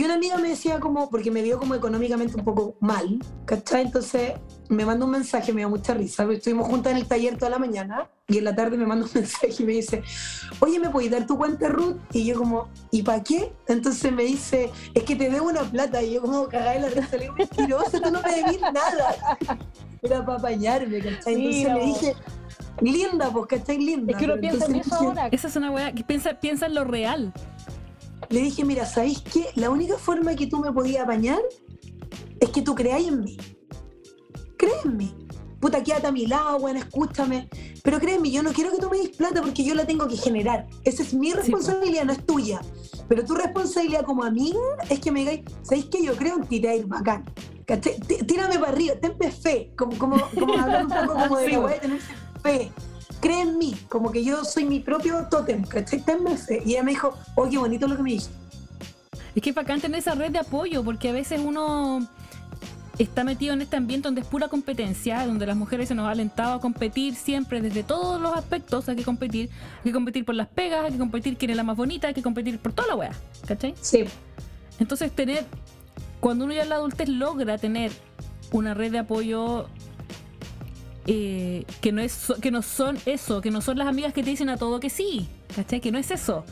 Y una amiga me decía como, porque me vio como económicamente un poco mal, ¿cachai? Entonces me mandó un mensaje, me dio mucha risa. Estuvimos juntas en el taller toda la mañana y en la tarde me manda un mensaje y me dice, oye, ¿me puedes dar tu cuenta Ruth? Y yo como, ¿y para qué? Entonces me dice, es que te debo una plata. Y yo como, cagada de la risa, le digo, mentiroso, tú no me debís nada. Era para apañarme, ¿cachai? Entonces Mira le dije, linda, pues, ¿cachai? Linda. Es que uno piensa en eso dije- ahora. Esa es una weá que piensa, piensa en lo real. Le dije, mira, ¿sabéis qué? La única forma que tú me podías apañar es que tú creáis en mí. Mí. Puta, quédate a mi lado, weón, escúchame. Pero créeme, yo no quiero que tú me des plata porque yo la tengo que generar. Esa es mi responsabilidad, no es tuya. Pero tu responsabilidad como amiga es que me digáis, ¿sabéis qué? Yo creo en ti, te a Tírame para arriba, tenme fe. Como, como, como hablar un poco como de Sí, la weá de tener fe. Cree en mí, como que yo soy mi propio tótem, ¿cachai? Tenme fe. Y ella me dijo, oh, qué bonito lo que me dijiste. Es que es bacán tener esa red de apoyo, porque a veces uno está metido en este ambiente donde es pura competencia, donde las mujeres se nos ha alentado a competir siempre, desde todos los aspectos hay que competir. Hay que competir por las pegas, hay que competir quién es la más bonita, hay que competir por toda la weá, ¿cachai? Sí. Entonces tener, cuando uno ya en la adultez logra tener una red de apoyo eh, que no es que no son eso, que no son las amigas que te dicen a todo que sí, ¿cachai? Que no es eso.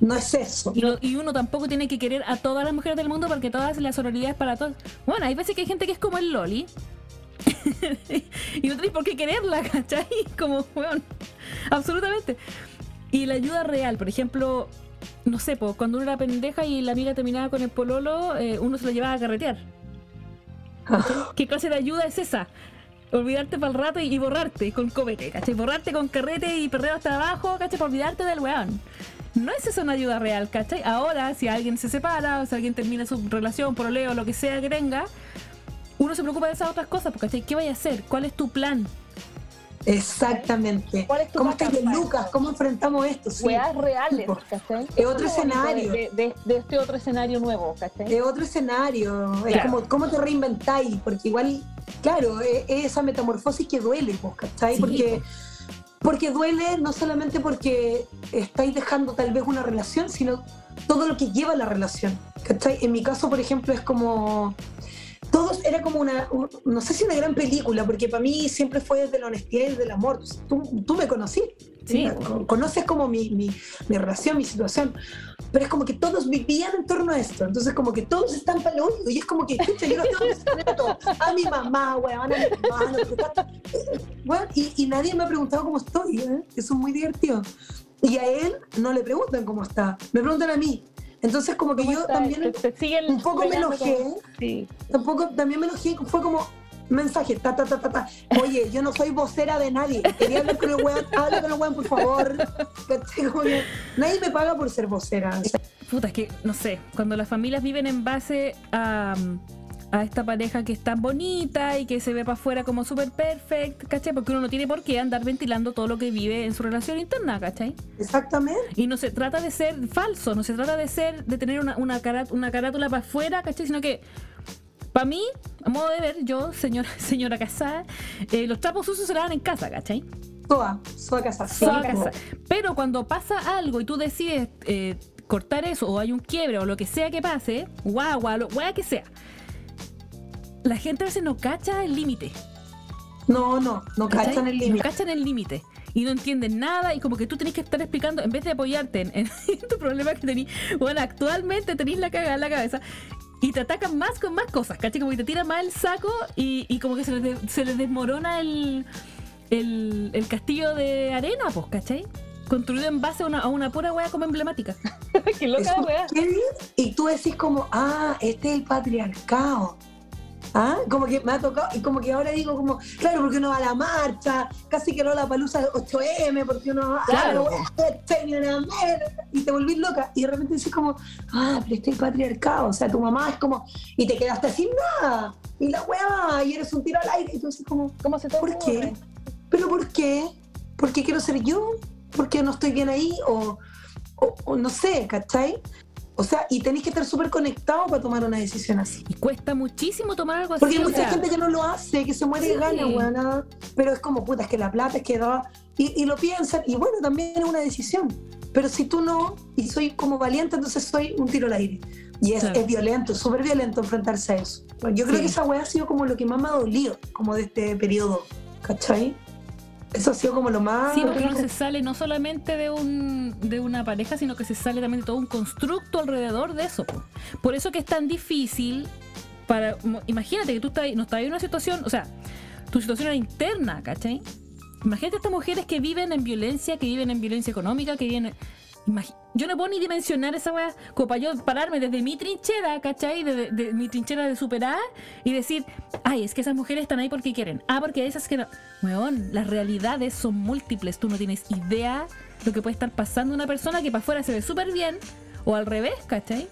No es eso. Y, lo- y uno tampoco tiene que querer a todas las mujeres del mundo porque todas las sororidades para todas. Bueno, hay veces que hay gente que es como el Loli. y no tenéis por qué quererla, ¿cachai? Como, weón. Absolutamente. Y la ayuda real, por ejemplo, no sé, pues, cuando uno era pendeja y la amiga terminaba con el pololo, eh, uno se la llevaba a carretear. ¿Qué clase de ayuda es esa? Olvidarte para el rato y, borrarte con copete, ¿cachai? Borrarte con carrete y perreo hasta abajo, ¿cachai? Para olvidarte del weón. No es eso una ayuda real, ¿cachai? Ahora, si alguien se separa, o si alguien termina su relación, por o lo que sea que tenga, uno se preocupa de esas otras cosas, porque ¿cachai? ¿qué vaya a hacer? ¿Cuál es tu plan? Exactamente. ¿Cuál es tu ¿Cómo estás? Lucas? ¿Cómo enfrentamos esto? Sí. Weas reales, ¿cachai? es otro escenario. De, de- de este otro escenario nuevo, ¿cachai? Es otro escenario. Es como cómo te reinventáis, porque igual, claro, es, es esa metamorfosis que duele, pues, ¿cachai? Sí, porque, porque duele no solamente porque estáis dejando tal vez una relación, sino todo lo que lleva la relación, ¿cachai? En mi caso, por ejemplo, es como... Todos era como una, un- no sé si una gran película, porque para mí siempre fue desde la honestidad y desde el amor. Tú, tú me conocí, Sí. Con- conoces como mi, mi, mi relación, mi situación, pero es como que todos vivían en torno a esto, entonces como que todos están para lo único, y es como que, chucha, yo secreto a mi mamá, weón, a mi hermano, y, y nadie me ha preguntado cómo estoy, ¿eh? eso es muy divertido. Y a él no le preguntan cómo está, me preguntan a mí. Entonces como que ¿Cómo yo también Te- te siguen un poco me enojé, con- Sí. tampoco también me enojé, fue como mensaje, ta, ta, ta, ta, ta. Oye, yo no soy vocera de nadie. Quería hablar con el weón, habla con el weón, por favor. Que nadie me paga por ser vocera. O sea, Puta, es que, no sé, cuando las familias viven en base a, a esta pareja que es tan bonita y que se ve para afuera como súper perfect, ¿cachai? Porque uno no tiene por qué andar ventilando todo lo que vive en su relación interna, ¿cachai? exactamente. Y no se trata de ser falso, no se trata de ser, de tener una, una, carátula para afuera, ¿cachai? Sino que, para mí, a modo de ver, yo, señora, señora casada, eh, los trapos sucios se lavan en casa, ¿cachai? Toda, toda casa. Toda Sí, casa. Pero cuando pasa algo y tú decides eh, cortar eso, o hay un quiebre, o lo que sea que pase, guagua, lo guagua que sea, la gente a veces no cacha el límite. No, no, no ¿cachai? cachan el No límite. cachan el límite. Y no entienden nada, y como que tú tenés que estar explicando, en vez de apoyarte en, en tu problema que tenés, bueno, actualmente tenés la cagada en la cabeza, y te atacan más con más cosas, ¿cachai? Como que te tiran más el saco y, y como que se les, de- se les desmorona el, el, el castillo de arena, pues, ¿cachai? Construido en base a una, a una pura wea como emblemática. Qué loca wea. Y tú decís como, ah, este es el patriarcado. ¿Ah? Como que me ha tocado, y como que ahora digo como, claro, porque uno va a la marcha, casi que no la palusa 8M, porque uno va Claro. ah, y te volvís loca, y de repente dices como, ah, pero este es el patriarcado, o sea, tu mamá es como, y te quedaste sin nada, y la weá, y eres un tiro al aire, y tú dices como, ¿Cómo se te ¿Por qué? ¿pero por qué? ¿Por qué quiero ser yo? ¿Por qué no estoy bien ahí? O, o- o no sé, ¿cachai? O sea, y tenéis que estar súper conectado para tomar una decisión así. Y cuesta muchísimo tomar algo así. Porque hay mucha sea, gente que no lo hace, que se muere de Sí. ganas, weona. Pero es como, puta, es que la plata es que da. Y, y lo piensan, y bueno, también es una decisión. Pero si tú no, y soy como valiente, entonces soy un tiro al aire. Y es, Claro. es violento, súper violento enfrentarse a eso. Yo creo Sí. que esa weá ha sido como lo que más me ha dolido, como de este periodo, ¿cachai? Eso ha sido como lo más... Sí, porque uno se sale no solamente de un de una pareja, sino que se sale también de todo un constructo alrededor de eso. po. Por eso que es tan difícil para... Imagínate que tú estás, no estás en una situación, o sea, tu situación era interna, ¿cachai? Imagínate estas mujeres que viven en violencia, que viven en violencia económica, que viven... Yo no puedo ni dimensionar esa weá como para yo pararme desde mi trinchera, ¿cachai? De, de mi trinchera de superar y decir, ay, es que esas mujeres están ahí porque quieren. Ah, porque esas que no. Weón, las realidades son múltiples. Tú no tienes idea lo que puede estar pasando una persona que para afuera se ve súper bien o al revés, ¿cachai?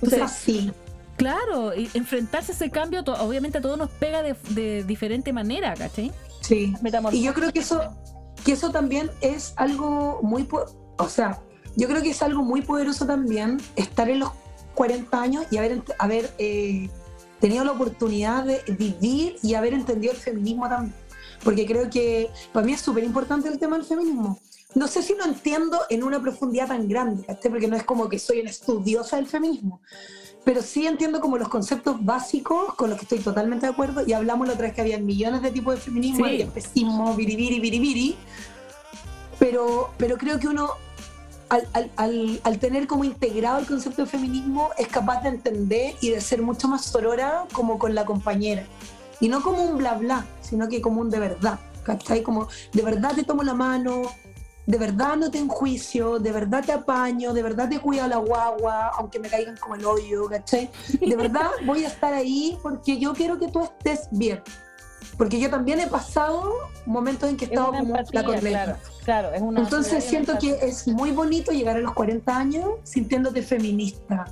O sea, Entonces, sí. claro, y enfrentarse a ese cambio, to- obviamente a todos nos pega de, de diferente manera, ¿cachai? Sí. Metamorfosis. Y yo creo que eso, que eso también es algo muy, po- o sea, yo creo que es algo muy poderoso también estar en los 40 años y haber, haber eh, tenido la oportunidad de vivir y haber entendido el feminismo también. Porque creo que para mí es súper importante el tema del feminismo. No sé si lo entiendo en una profundidad tan grande, ¿cachai? porque no es como que soy una estudiosa del feminismo, pero sí entiendo como los conceptos básicos con los que estoy totalmente de acuerdo y hablamos la otra vez que había millones de tipos de feminismo, Sí. el especismo, biribiri, biribiri, pero, pero creo que uno al, al- al- al tener como integrado el concepto de feminismo es capaz de entender y de ser mucho más sorora como con la compañera y no como un bla bla, sino que como un de verdad, ¿cachai? Como de verdad te tomo la mano, de verdad no te enjuicio, de verdad te apaño, de verdad te cuido a la guagua, aunque me caigan como el hoyo, ¿cachai? De verdad voy a estar ahí porque yo quiero que tú estés bien. Porque yo también he pasado momentos en que he Es estado una como la claro, claro, es una Entonces siento que es muy bonito llegar a los 40 años sintiéndote feminista.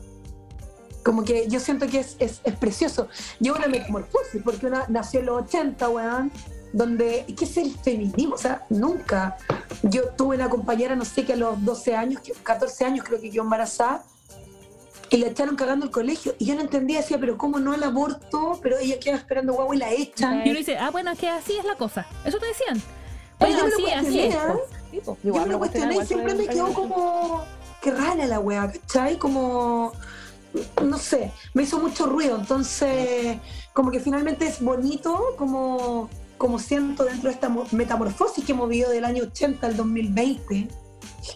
Como que yo siento que es, es, es precioso. Yo una metamorfosis, porque una nació en los 80, weón, donde, ¿qué es el feminismo? O sea, nunca. Yo tuve una compañera, no sé, que a los 12 años, que- 14 años creo que quedó embarazada, y la echaron cagando el colegio. Y yo no entendía, decía, pero ¿cómo no el aborto? Pero ella queda esperando guagua y la echan. Y uno dice, ah, bueno, es que así es la cosa. Eso te decían. Bueno, yo me lo así, cuestioné, es. Sí, Yo igual me me lo cuestionaba cuestioné y siempre me quedó como. Qué rara la weá, ¿cachai? Como. No sé, me hizo mucho ruido. Entonces, como que finalmente es bonito, como, como siento dentro de esta mo- metamorfosis que hemos vivido del año 80 al 2020,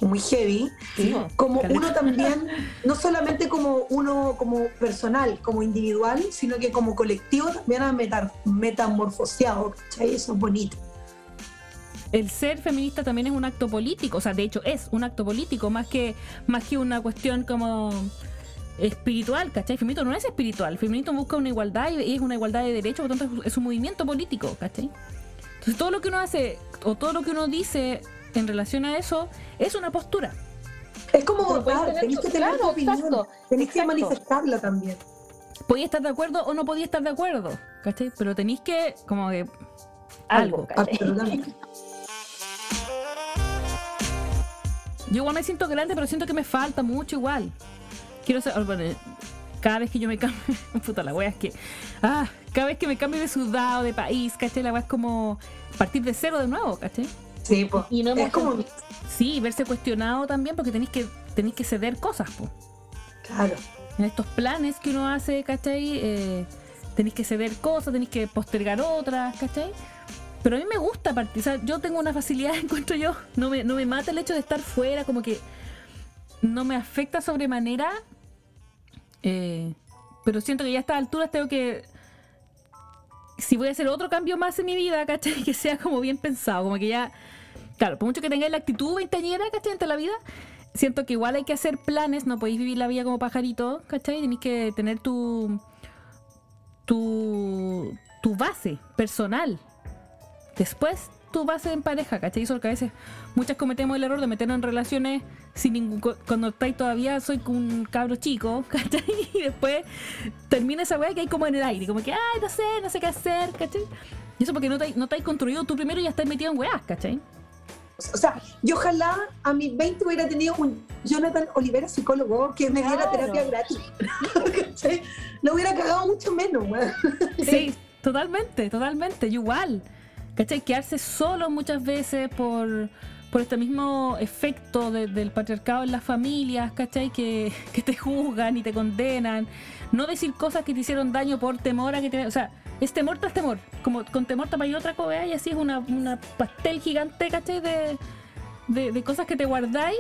muy heavy. Sí. Como uno también, no solamente como uno como personal, como individual, sino que como colectivo también ha meta- metamorfoseado, ¿cachai? Eso es bonito. El ser feminista también es un acto político, o sea, de hecho es un acto político, más que, más que una cuestión como espiritual, ¿cachai? El feminismo no es espiritual, el feminismo busca una igualdad y es una igualdad de derechos, por lo tanto es- un movimiento político, ¿cachai? Entonces todo lo que uno hace o todo lo que uno dice en relación a eso es una postura. Es como votar, tener tenés que tener claro, opinión, exacto, tenés que manifestarla también. Podía estar de acuerdo o no podía estar de acuerdo, ¿cachai? Pero tenéis que, como que, Algo, algo. ¿cachai? Yo igual me siento grande, pero siento que me falta mucho igual. Quiero ser, bueno, cada vez que yo me cambio, puta la wea es que, ah, cada vez que me cambio de ciudad o de país, ¿cachai? La wea es como partir de cero de nuevo, ¿cachai? Sí, pues. Y no es como, Sí, verse cuestionado también porque tenéis que, tenéis que ceder cosas, po. claro. En estos planes que uno hace, ¿cachai? Eh, tenéis que ceder cosas, tenéis que postergar otras, ¿cachai? Pero a mí me gusta sea, yo tengo una facilidad, encuentro yo, no me, no me mata el hecho de estar fuera, como que no me afecta sobremanera, eh, pero siento que ya a estas alturas tengo que, si voy a hacer otro cambio más en mi vida, ¿cachai? Que sea como bien pensado, como que ya, claro, por mucho que tengáis la actitud veinteañera, ¿cachai? Ante la vida, siento que igual hay que hacer planes, no podéis vivir la vida como pajarito, ¿cachai? Tenéis que tener tu, tu, tu base personal. Después tu base en pareja, ¿cachai? Eso que a veces muchas cometemos el error de meternos en relaciones sin ningún... cu- Cuando estáis todavía, soy un cabro chico, ¿cachai? Y después termina esa weá que hay como en el aire, como que, ay, no sé, no sé qué hacer, ¿cachai? Y eso porque no te, no te has construido tú primero y ya estás metido en weás, ¿cachai? O sea, yo ojalá a mis 20 hubiera tenido un Jonathan Olivera, psicólogo, que me diera Claro. terapia gratis. ¿Cachai? Lo hubiera cagado mucho menos. Sí, totalmente, totalmente, yo igual. ¿Cachai? Quedarse solo muchas veces por, por este mismo efecto de- del patriarcado en las familias, ¿cachai? Que, que te juzgan y te condenan. No decir cosas que te hicieron daño por temor a que te... O sea, es temor tras temor. Como con temor tapáis otra cosa y así es una, una pastel gigante, ¿cachai? De, de, de cosas que te guardáis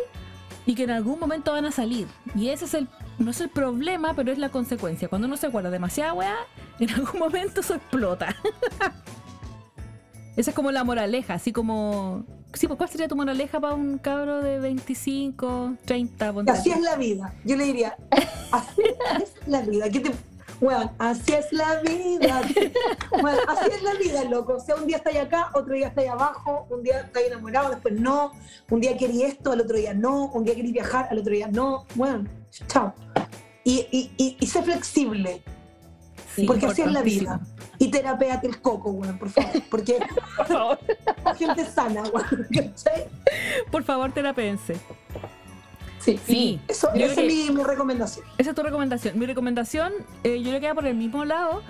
y que en algún momento van a salir. Y ese es el... No es el problema, pero es la consecuencia. Cuando uno se guarda demasiada weá, en algún momento eso explota. Esa es como la moraleja, así como... Sí, pues ¿cuál sería tu moraleja para un cabro de 25, 30? ponte Así es la vida. Yo le diría, así es la vida. ¿Qué te... Bueno, así es la vida. Bueno, así es la vida, loco. O sea, un día estáis acá, otro día estáis abajo, un día estáis enamorado, después no. Un día querí esto, al otro día no. Un día querí viajar, al otro día no. Bueno, chao. Y, y, y, y sé flexible, Sí, porque así es la vida. Y terapéate el coco, weón, por favor. Porque Por favor. gente sana, weón. ¿cachai? Por favor, terapéense. Sí. Sí. Eso, esa es mi, mi recomendación. Esa es tu recomendación. Mi recomendación, eh, yo le queda por el mismo lado,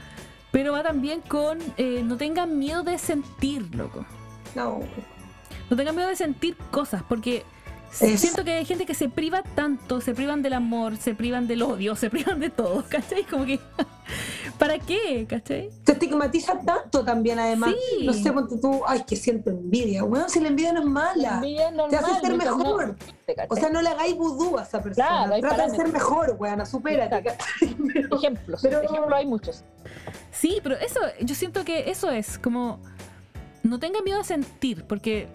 pero va también con eh, no tengan miedo de sentir, loco. No. No tengan miedo de sentir cosas, porque Es- siento que hay gente que se priva tanto, se privan del amor, se privan del odio, se privan de todo, ¿cachai? Como que, ¿para qué? ¿cachai? te estigmatiza tanto también, además. Sí. No sé, ponte tú, ay, que siento envidia. Bueno, si la envidia no es mala. Envidia es Te hace ser no- mejor. ¿te cachai? O sea, no le hagáis vudú a esa persona. Claro, Trata de ser mejor, weona, supérate. Pero- ejemplos, pero- ejemplos hay muchos. Sí, pero eso, yo siento que eso es como, no tengan miedo a sentir, porque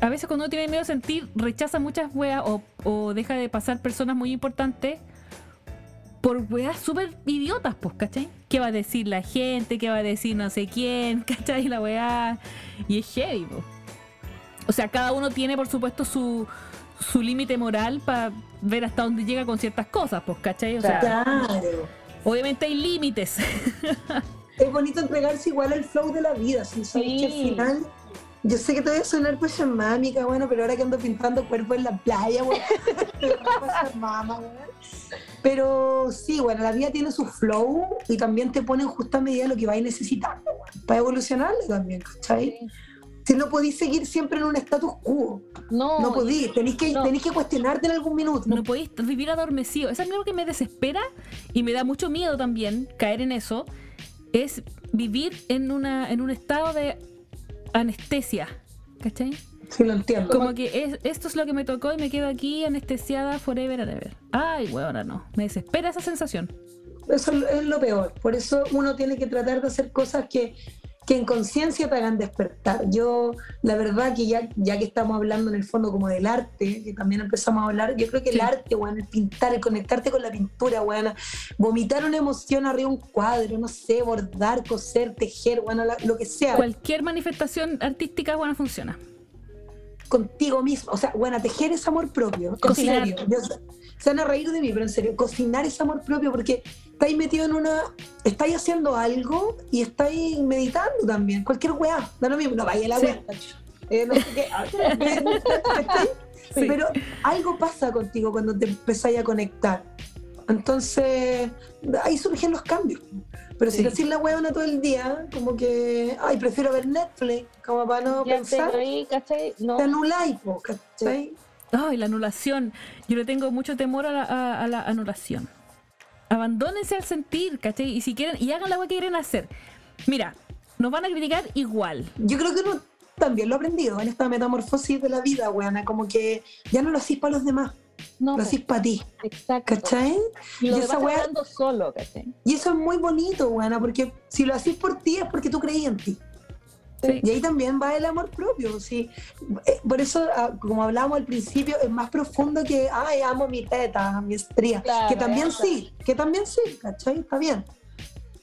a veces cuando uno tiene miedo a sentir, rechaza muchas weas o, o deja de pasar personas muy importantes por weas súper idiotas, pues, ¿cachai? ¿Qué va a decir la gente? ¿Qué va a decir no sé quién? ¿Cachai? La wea. Y es heavy, po. O sea, cada uno tiene, por supuesto, su, su límite moral para ver hasta dónde llega con ciertas cosas, pues, ¿cachai? O sea, Claro. obviamente hay límites. Es bonito entregarse igual al flow de la vida. Si sabes que al Sí. final. Yo sé que te voy a sonar pues mámica, bueno, pero ahora que ando pintando cuerpos en la playa, bueno, mama. Pero sí, bueno, la vida tiene su flow y también te pone en justa medida lo que vais necesitando, weón, para evolucionar también, ¿cachai? Si no podís seguir siempre en un status quo, No, no podís, tenéis que, no. que cuestionarte en algún minuto. No podéis vivir adormecido. Eso es algo que me desespera y me da mucho miedo también caer en eso. Es vivir en, una, en un estado de anestesia. ¿Cachai? Sí, lo entiendo. Como que es, esto es lo que me tocó y me quedo aquí anestesiada forever and ever. Ay, bueno, no. Me desespera esa sensación. Eso es lo peor. Por eso uno tiene que tratar de hacer cosas que, que en conciencia te hagan despertar. Yo, la verdad que ya, ya que estamos hablando en el fondo como del arte, que también empezamos a hablar, yo creo que Sí. el arte, bueno, el pintar, el conectarte con la pintura, bueno, vomitar una emoción arriba de un cuadro, no sé, bordar, coser, tejer, bueno, la- lo que sea, Cualquier manifestación artística, bueno, funciona. contigo mismo. O sea, bueno, tejer es amor propio. En Cocinar. serio. Yo- se van a reír de mí, pero en serio, cocinar es amor propio porque estáis metido en una. Estáis haciendo algo y estáis meditando también. Cualquier weá. Da lo mismo. No vaya la Sí. weá. Eh, no sé qué. Sí. Pero algo pasa contigo cuando te empezáis a conectar. Entonces, ahí surgen los cambios. Pero si Sí. te haces la weona todo el día, como que, ay, prefiero ver Netflix, como para no ya te pensar, reí, ¿cachai? No, te anuláis, ¿cachai? Ay, la anulación. Yo le tengo mucho temor a la, a- a la anulación. Abandónense al sentir, ¿cachai? Y si quieren, y hagan la que quieren hacer. Mira, nos van a criticar igual. Yo creo que uno también lo ha aprendido en esta metamorfosis de la vida, weona, como que ya no lo hacís para los demás, no, lo hacís para ti, exacto. ¿cachai? Y lo Y esa solo, ¿cachai? Y eso es muy bonito, weona, porque si lo hacís por ti es porque tú creías en ti. Sí. Y ahí también va el amor propio, sí. Eh, Por eso, ah, como hablábamos al principio, es más profundo que, ay, amo mi teta, mi estría. Claro, que también eso. sí, que también sí, ¿cachai? Está bien.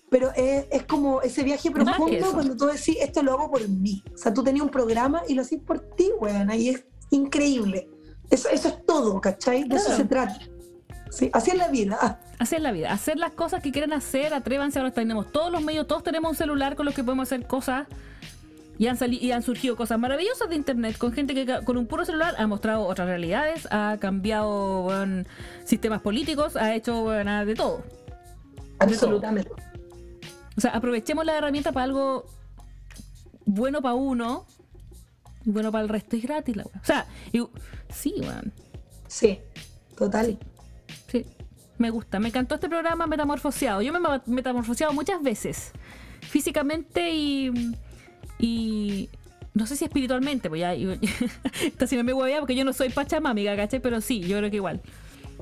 Pero es, es como ese viaje profundo eso. cuando tú decís, esto lo hago por mí. O sea, tú tenías un programa y lo hacís por ti, weón, y es increíble. Eso, eso es todo, ¿cachai? De eso Claro. se trata. Sí, así es la vida. Ah, Hacer la vida, hacer las cosas que quieren hacer, atrévanse, ahora tenemos todos los medios, todos tenemos un celular con los que podemos hacer cosas. Y han, sali- y han surgido cosas maravillosas de internet con gente que con un puro celular ha mostrado otras realidades, ha cambiado sistemas políticos, ha hecho nada de todo. absolutamente. O sea, aprovechemos la herramienta para algo bueno para uno Y bueno, para el resto es gratis la. O sea, y- sí, weón. Sí, total. Sí, me gusta. Me encantó este programa metamorfoseado. Yo me he metamorfoseado muchas veces. Físicamente y. y no sé si espiritualmente, pues ya. Esta sí no me huevea porque yo no soy pachamamiga, ¿cachai? Pero sí, yo creo que igual.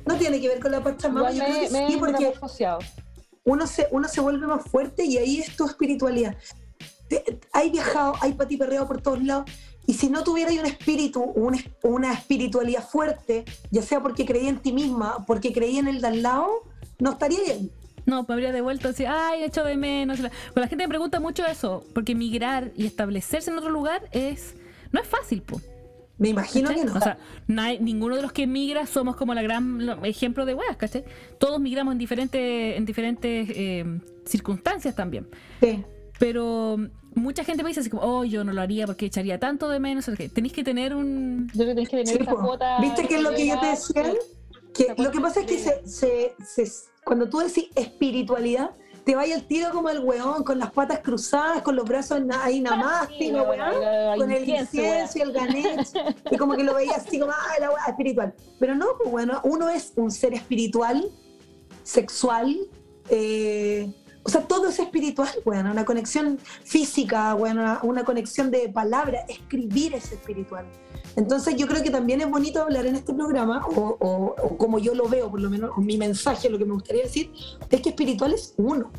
No tiene que ver con la Pachamama, yo creo me, que me sí, porque uno se, uno se vuelve más fuerte y ahí es tu espiritualidad. Te- hay viajado, hay pati perreado por todos lados. Y si no tuvieras un espíritu, un es- una espiritualidad fuerte, ya sea porque creí en ti misma, porque creí en el de al lado, no estaría ahí. No, me habría devuelto así, ay, echo de menos. Pues la gente me pregunta mucho eso, porque migrar y establecerse en otro lugar es. no es fácil, po. Me imagino que no. O sea, no hay- ninguno de los que migra somos como la gran lo- ejemplo de weas, ¿cachai? Todos migramos en diferentes, en diferentes eh, circunstancias también. Sí. Pero mucha gente me dice así como, oh, yo no lo haría porque echaría tanto de menos. o sea, Tenéis que tener un. Yo que tenés que tener Sí, esa cuota. ¿Viste que es lo que yo te decía? Que lo que pasa es que se, se- se- cuando tú decís espiritualidad, te vaya el tiro como el weón, con las patas cruzadas, con los brazos ahí nada Sí, weón, el con el incienso, y el ganesh, y como que lo veías así como, ah, la weá espiritual. Pero no, pues bueno, uno es un ser espiritual, sexual, eh, o sea, todo es espiritual, bueno, una conexión física, bueno, una, una conexión de palabra, escribir es espiritual. Entonces yo creo que también es bonito hablar en este programa, o, o- o como yo lo veo, por lo menos mi mensaje, lo que me gustaría decir, es que espiritual es uno.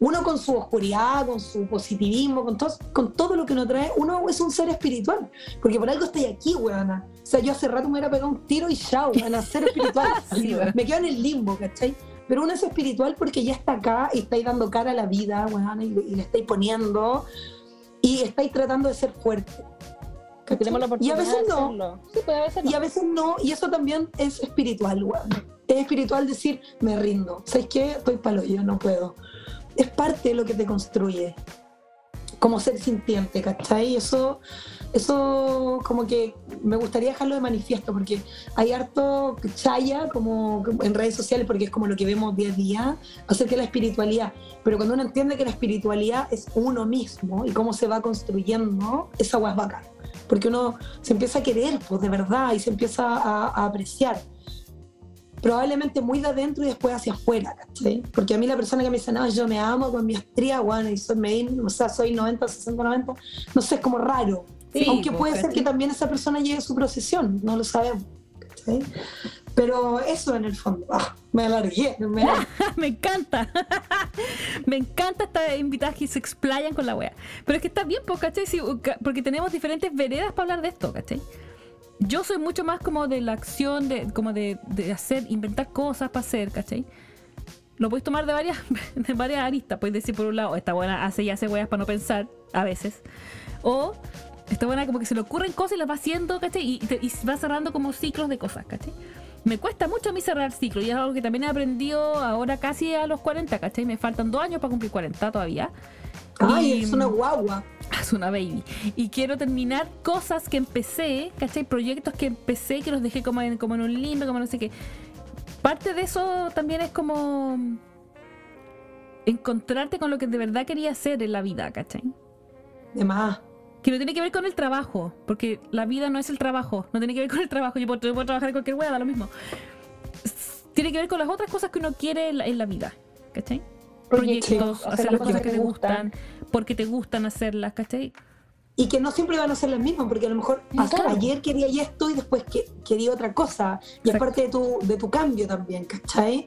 Uno con su oscuridad, con su positivismo, con todo, con todo lo que uno trae, uno es un ser espiritual. Porque por algo estoy aquí, weona. O sea, yo hace rato me hubiera pegado un tiro y chao, weona, ser espiritual. Sí, me quedo en el limbo, ¿cachai? Pero uno es espiritual porque ya está acá y estáis dando cara a la vida, weona, y, y le estáis poniendo y estáis tratando de ser fuerte. Tenemos la y oportunidad a veces de no. Sí, pues a veces no. y a veces no, y eso también es espiritual, weón. Es espiritual decir, me rindo. ¿Sabes qué? Estoy palo, yo no puedo. Es parte de lo que te construye. Como ser sintiente, ¿cachai? Eso, eso como que me gustaría dejarlo de manifiesto, porque hay harto chaya como en redes sociales, porque es como lo que vemos día a día, acerca de la espiritualidad. Pero cuando uno entiende que la espiritualidad es uno mismo y cómo se va construyendo, esa agua es bacán porque uno se empieza a querer, pues de verdad, y se empieza a, a apreciar. Probablemente muy de adentro y después hacia afuera, ¿cachai? Porque a mí la persona que me dice, no, yo me amo con mi estría, bueno, y soy, me, o sea, soy 90, 60, 90, no sé, es como raro. Sí, Aunque pues, puede ser que también esa persona llegue a su procesión, no lo sabemos, ¿cachai? Pero eso en el fondo, ah, me alargué, me alargué. me encanta. me encanta estas invitadas que se explayan con la wea. Pero es que está bien, pues, ¿cachai? Sí, ca- porque tenemos diferentes veredas para hablar de esto, ¿cachai? Yo soy mucho más como de la acción, de, como de, de hacer, inventar cosas para hacer, ¿cachai? Lo puedes tomar de varias, de varias aristas. Puedes decir, por un lado, esta buena hace y hace weas para no pensar, a veces. O esta buena como que se le ocurren cosas y las va haciendo, ¿cachai? Y, va cerrando como ciclos de cosas, ¿cachai? Me cuesta mucho a mí cerrar ciclos y es algo que también he aprendido ahora casi a los 40, ¿cachai? Me faltan dos años para cumplir 40 todavía. Ay, Y- es una guagua. Es una baby. Y quiero terminar cosas que empecé, ¿cachai? Proyectos que empecé, que los dejé como en, como en un limbo, como no sé qué. Parte de eso también es como encontrarte con lo que de verdad quería hacer en la vida, ¿cachai? De más. Que no tiene que ver con el trabajo, porque la vida no es el trabajo, no tiene que ver con el trabajo. Yo puedo, yo puedo trabajar en cualquier hueá, da lo mismo. Tiene que ver con las otras cosas que uno quiere en la, en la vida, ¿cachai? Proyectos, hacer las cosas que te gustan, porque te gustan hacerlas, ¿cachai? y que no siempre van a ser las mismas, porque a lo mejor claro. ayer quería y esto y después que, quería otra cosa. Y es parte de tu, de tu cambio también, ¿cachai?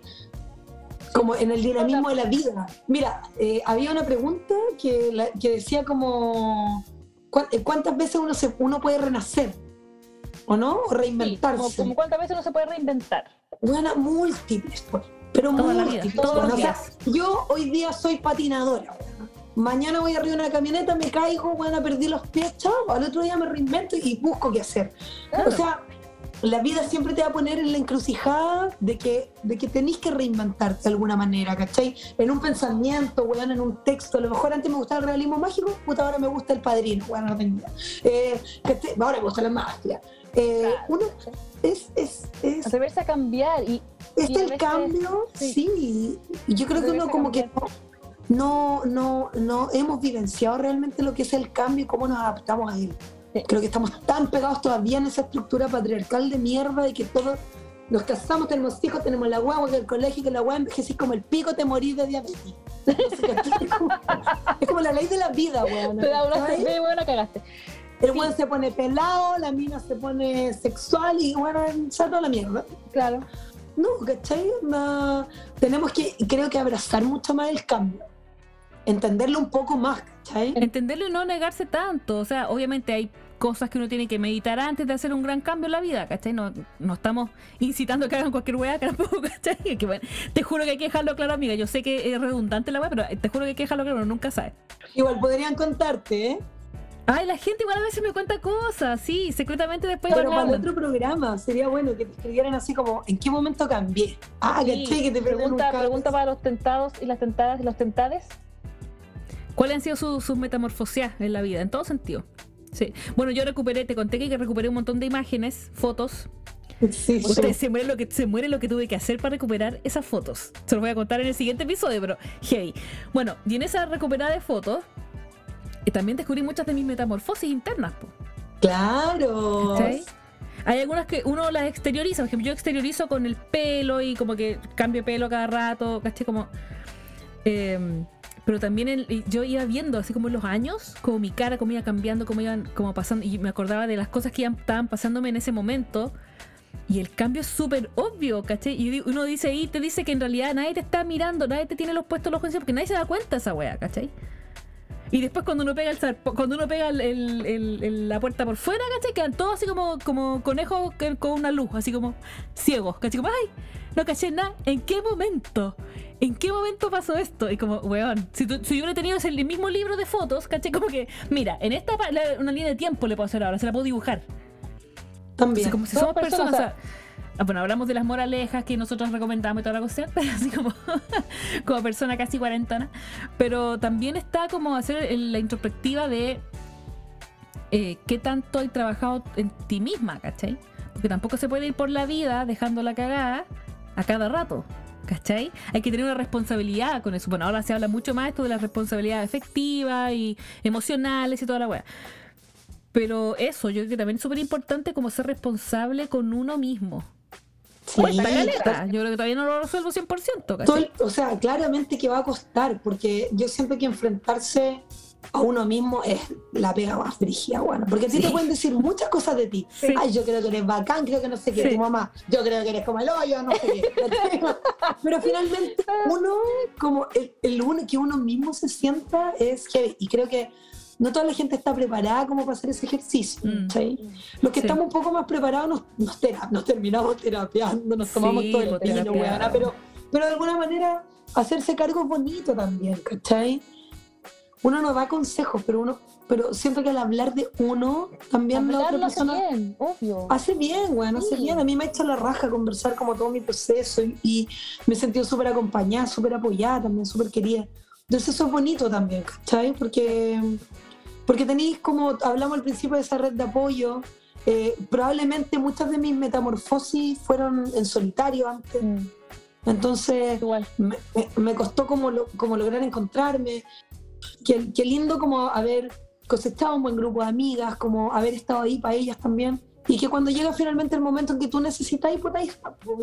Como en el dinamismo de la vida. Mira, eh, había una pregunta que, la- que decía como, ¿cuán- eh, ¿cuántas veces uno, se, uno puede renacer? ¿O no? O Sí, reinventarse. como, como cuántas veces uno se puede reinventar. Buena, múltiples, pues. Pero Toda la vida, múltiples. todos bueno, los o sea, yo hoy día soy patinadora. Mañana voy arriba de una camioneta, me caigo, bueno, perdí los pies, chao. Al otro día me reinvento y busco qué hacer. Claro. O sea, la vida siempre te va a poner en la encrucijada de que, de que tenés que reinventarte de alguna manera, ¿cachai? En un pensamiento, weón, en un texto. A lo mejor antes me gustaba el realismo mágico, puta, ahora me gusta el padrino, weón, no tengo idea. Eh, ahora me gusta la magia. Eh, Claro. uno es, es, es, Atreverse a cambiar y este Y a el veces- cambio, sí. sí. Yo creo que uno como que no, no, no hemos vivenciado realmente lo que es el cambio y cómo nos adaptamos a él. Creo que estamos tan pegados todavía en esa estructura patriarcal de mierda de que todos nos casamos, tenemos hijos, tenemos la guagua, que el colegio, que la guagua envejecís como el pico, te morís de diabetes. No es, como, es como la ley de la vida, weón. Te da una cerveza y bueno, cagaste. El weón se pone pelado, la mina se pone sexual y bueno, se toda la mierda. Claro. No, ¿cachai? Onda, tenemos que, creo que abrazar mucho más el cambio. Entenderlo un poco más, ¿cachai? Entenderlo y no negarse tanto. O sea, obviamente hay cosas que uno tiene que meditar antes de hacer un gran cambio en la vida, ¿cachai? No, no estamos incitando a que hagan cualquier weá, tampoco, ¿cachai? Que, bueno, te juro que hay que dejarlo claro, amiga. Yo sé que es redundante la weá, pero te juro que hay que dejarlo claro, uno nunca sabe. Igual podrían contarte, ¿eh? Ay, la gente igual a veces me cuenta cosas, sí, secretamente después Pero para otro programa sería bueno que te escribieran así como, ¿en qué momento cambié? Ah, Sí, ¿cachai? Que te pregunta, pregunta para los tentados y las tentadas y los tentades. ¿Cuáles han sido su- sus metamorfosías en la vida? En todo sentido. Sí. Bueno, yo recuperé, te conté que recuperé un montón de imágenes, fotos. Sí, sí. Ustedes se muere lo que se muere lo que tuve que hacer para recuperar esas fotos. Se los voy a contar en el siguiente episodio, pero heavy. Bueno, y en esa recuperada de fotos eh, también descubrí muchas de mis metamorfosis internas. po, Claro. Hay algunas que uno las exterioriza, por ejemplo, yo exteriorizo con el pelo y como que cambio pelo cada rato, ¿cachai? Como, eh, pero también el- yo iba viendo así como los años, como mi cara, cómo iba cambiando, cómo iban como pasando, y me acordaba de las cosas que estaban pasándome en ese momento. Y el cambio es súper obvio, ¿cachai? Y uno dice ahí, te dice que en realidad nadie te está mirando, nadie te tiene los puestos los ojos porque nadie se da cuenta esa wea, ¿cachai? Y después cuando uno pega el cuando uno pega la puerta por fuera, ¿cachai? Quedan todos así como, como conejos con una luz, así como ciegos, ¿cachai? Como, ay, no caché nada. ¿En qué momento? ¿En qué momento pasó esto? Y como, weón, si, tú- si yo hubiera tenido ese mismo libro de fotos, ¿cachai? Como que, mira, en esta la- una línea de tiempo le puedo hacer ahora, se la puedo dibujar. También. Entonces, como si Somos personas. personas, o sea, bueno, hablamos de las moralejas que nosotros recomendamos y toda la cuestión, pero así como, como persona casi cuarentona. Pero también está como hacer la introspectiva de eh, qué tanto hay trabajado en ti misma, ¿cachai? Porque tampoco se puede ir por la vida dejando la cagada a cada rato. ¿Cachai? Hay que tener una responsabilidad con eso. Bueno, ahora se habla mucho más esto de la responsabilidad efectiva y emocionales y toda la weá. Pero eso, yo creo que también es súper importante como ser responsable con uno mismo. Sí, caleta. Yo creo que todavía no lo resuelvo 100%, todo ¿cachai? o sea, claramente que va a costar, porque yo siento que enfrentarse a uno mismo es la pega más frígida, bueno, porque Sí. te pueden decir muchas cosas de ti. Sí. Ay, yo creo que eres bacán, creo que no sé qué, Sí. tu mamá, yo creo que eres como el hoyo, no sé qué. Pero finalmente uno, como el, el uno, que uno mismo se sienta es heavy, y creo que no toda la gente está preparada como para hacer ese ejercicio. Mm. Los que Sí. estamos un poco más preparados nos, nos, tera- nos terminamos terapeando, nos tomamos Sí, todo el pues, vino, weona, pero, pero de alguna manera hacerse cargo es bonito también, ¿cachai? Uno no da consejos, pero uno, pero siento que al hablar de uno, también la otra Hablarlo hace persona bien, obvio. hace bien, weón, hace bien. A mí me ha hecho la raja conversar como todo mi proceso y, y me he sentido súper acompañada, súper apoyada, también súper querida. Entonces eso es bonito también, ¿cachai? Porque, porque tenéis, como hablamos al principio de esa red de apoyo, eh, probablemente muchas de mis metamorfosis fueron en solitario antes. Mm, Entonces igual. me, me- me costó como, lo- como lograr encontrarme. Qué, qué lindo como haber cosechado un buen grupo de amigas, como haber estado ahí para ellas también. Y que cuando llega finalmente el momento en que tú necesitas, pues ahí.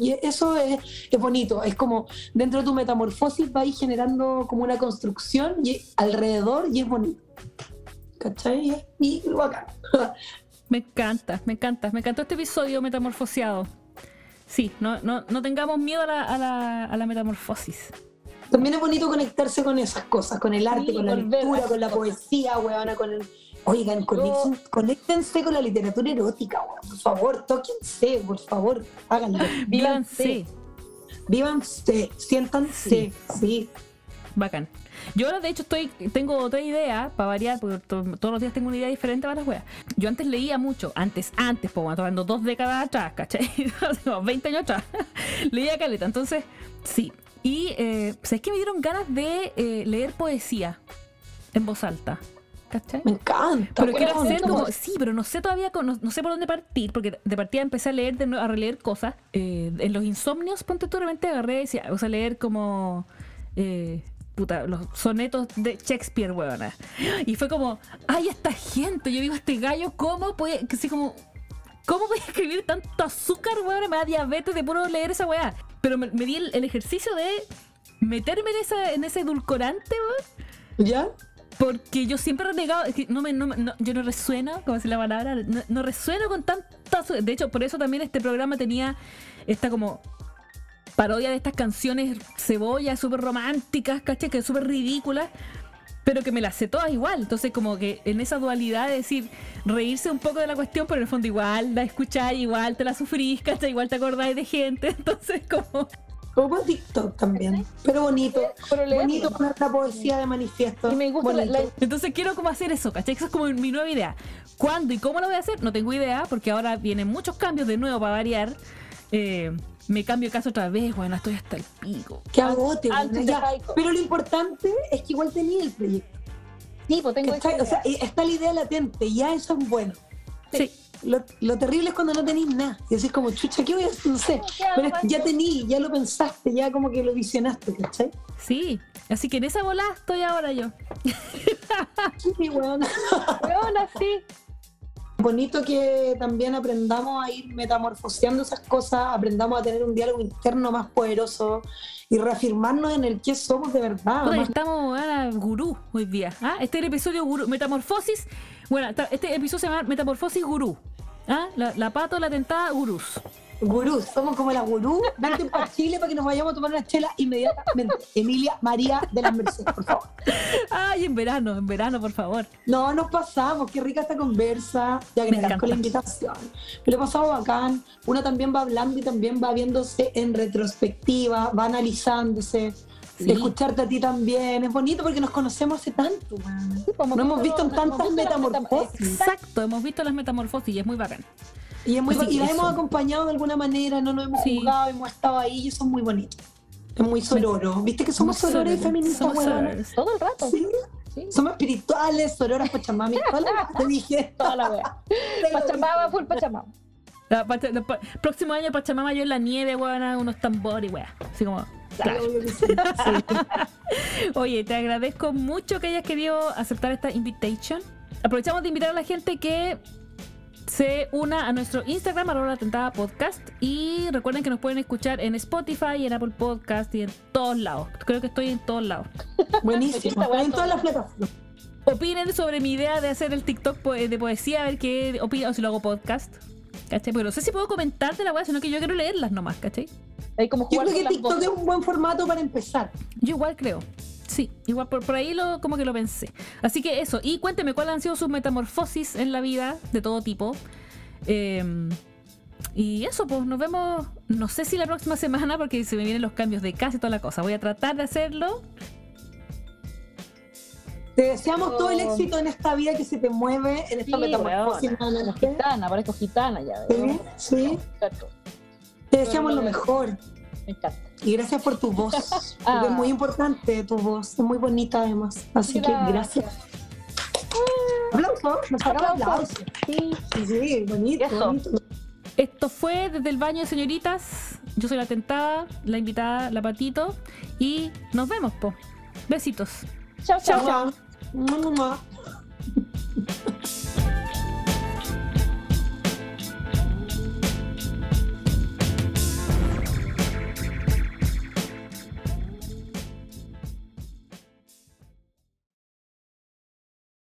Y eso es, es bonito. Es como dentro de tu metamorfosis va a ir generando como una construcción y alrededor y es bonito. ¿Cachai? Y bacán. Me encanta, me encanta. Me encantó este episodio metamorfoseado. Sí, no, no, no tengamos miedo a la, a la, a la metamorfosis. También es bonito conectarse con esas cosas, con el arte, Sí, con la lectura, con la poesía, weona, con el... Oigan, conéctense, conéctense con la literatura erótica, weón. Por favor, tóquense, por favor, háganlo. Vívanse. Vívanse, siéntanse, sí. Bacán. Yo ahora, de hecho, estoy tengo otra idea para variar, porque to- todos los días tengo una idea diferente para las weas. Yo antes leía mucho, antes, antes, pues, hablando dos décadas atrás, ¿cachai? No, 20 años atrás. leía caleta, entonces, sí. Y, eh, ¿sabes que me dieron ganas de eh, leer poesía en voz alta? ¿Cachai? Me encanta. Pero quiero hacer como, sí, pero no sé todavía, no, no sé por dónde partir, porque de partida empecé a leer, de nuevo, a releer cosas. Eh, en los insomnios, ponte tú, de repente agarré, y decía, o sea, leer como, eh, puta, los sonetos de Shakespeare, weona. Y fue como, ay, esta gente, yo digo, este gallo, ¿cómo puede, que así como, ¿cómo puede escribir tanto azúcar, weona? Me da diabetes de puro leer esa weá. Pero me, me di el, el ejercicio de meterme en, esa, en ese edulcorante, weón. ¿Ya? Porque yo siempre he renegado, es que no me, no, no- yo no resueno, como decir la palabra, no, no resueno con tanta azúcar. De hecho, por eso también este programa tenía esta como parodia de estas canciones cebollas súper románticas, ¿cachai? Que súper ridículas, pero que me las sé todas igual. Entonces, como que en esa dualidad de decir, reírse un poco de la cuestión, pero en el fondo igual la escucháis, igual te la sufrís, ¿cachai? Igual te acordáis de gente. Entonces, como. Como TikTok también. Pero bonito. Pero. Bonito poner la poesía de manifiesto. Y me gusta la- Bonito. la, Entonces quiero como hacer eso, ¿cachai? Esa es como mi nueva idea. ¿Cuándo y cómo lo voy a hacer? No tengo idea, porque ahora vienen muchos cambios de nuevo para variar. Eh, me cambio de casa otra vez, bueno, estoy hasta el pico. Que agote. Bueno. Pero lo importante es que igual tenía el proyecto. Sí, pues tengo esa O sea, está la idea latente. Ya eso es bueno. Sí. Lo, lo terrible es cuando no tenéis nada. Y decís como, chucha, ¿qué voy a hacer? No sé. ¿Qué Pero ya tení, ya lo pensaste, ya como que lo visionaste, ¿cachai? Sí, así que en esa bola estoy ahora yo. Sí, weón. Weona, sí. Bonito que también aprendamos a ir metamorfoseando esas cosas, aprendamos a tener un diálogo interno más poderoso y reafirmarnos en el que somos de verdad. Más- estamos ahora gurú hoy día. ¿ah? Este es el episodio gurú. Metamorfosis. Bueno, este episodio se llama Metamorfosis Gurú. ¿ah? La, la pato, la tentada, gurús. Gurús, somos como la gurú. Vente para Chile para que nos vayamos a tomar una chela inmediatamente. Emilia María de las Mercedes, por favor. Ay, en verano, en verano, por favor. No, nos pasamos, qué rica esta conversa. Me agradezco la invitación. Me lo he pasado bacán. Uno también va hablando y también va viéndose en retrospectiva, va analizándose. Sí. Escucharte a ti también. Es bonito porque nos conocemos hace tanto. Sí, pues, No hemos visto no tantas metamorfosis. Exacto, hemos visto las metamorfosis y es muy bacán. Y, es muy la hemos acompañado de alguna manera, no nos hemos Sí. jugado, hemos estado ahí y eso es muy bonito. Es muy sororo. ¿Viste que somos sororas y feministas, Somos. Todo el rato. Sí. Sí. Somos espirituales, sororas, pachamami. Toda la- Te dije. Toda la wea. Pachamama, full Pachamama. La la pa- próximo año Pachamama yo en la nieve, weón, unos tambores, weón. Así como. claro. Oye, te agradezco mucho que hayas querido aceptar esta invitation. Aprovechamos de invitar a la gente que se una a nuestro Instagram, arroba la tentada podcast. Y recuerden que nos pueden escuchar en Spotify, en Apple Podcast y en todos lados. Creo que estoy en todos lados. Buenísimo. En todas las plataformas. Opinen sobre mi idea de hacer el TikTok de poesía, a ver qué opinan o si lo hago podcast. ¿Cachai? Porque no sé si puedo comentar de la weá, sino que yo quiero leerlas nomás, ¿cachai? Hay como Yo jugar creo que TikTok voces. es un buen formato para empezar. Yo igual creo. Sí, igual por, por ahí lo, como que lo pensé. Así que eso, y cuénteme cuáles han sido sus metamorfosis en la vida, de todo tipo. Eh, y eso, pues nos vemos, no sé si la próxima semana, porque se me vienen los cambios de casa y toda la cosa. Voy a tratar de hacerlo. Te deseamos todo el Oh. éxito en esta vida que se te mueve, en esta Sí, metamorfosis. weona. Gitana, parezco gitana ya. Sí, ¿verdad? sí. Exacto. Te deseamos lo mejor. Me encanta. Y gracias por tu voz. Ah. Porque es muy importante tu voz. Es muy bonita además. Así que gracias. Aplausos. Nos Aplausos. aplausos. Sí. Sí, sí, bonito, Eso. bonito. Esto fue desde el baño de señoritas. Yo soy la tentada, la invitada, la patito. Y nos vemos, po. Besitos. Chao, chao. Chao. Mua.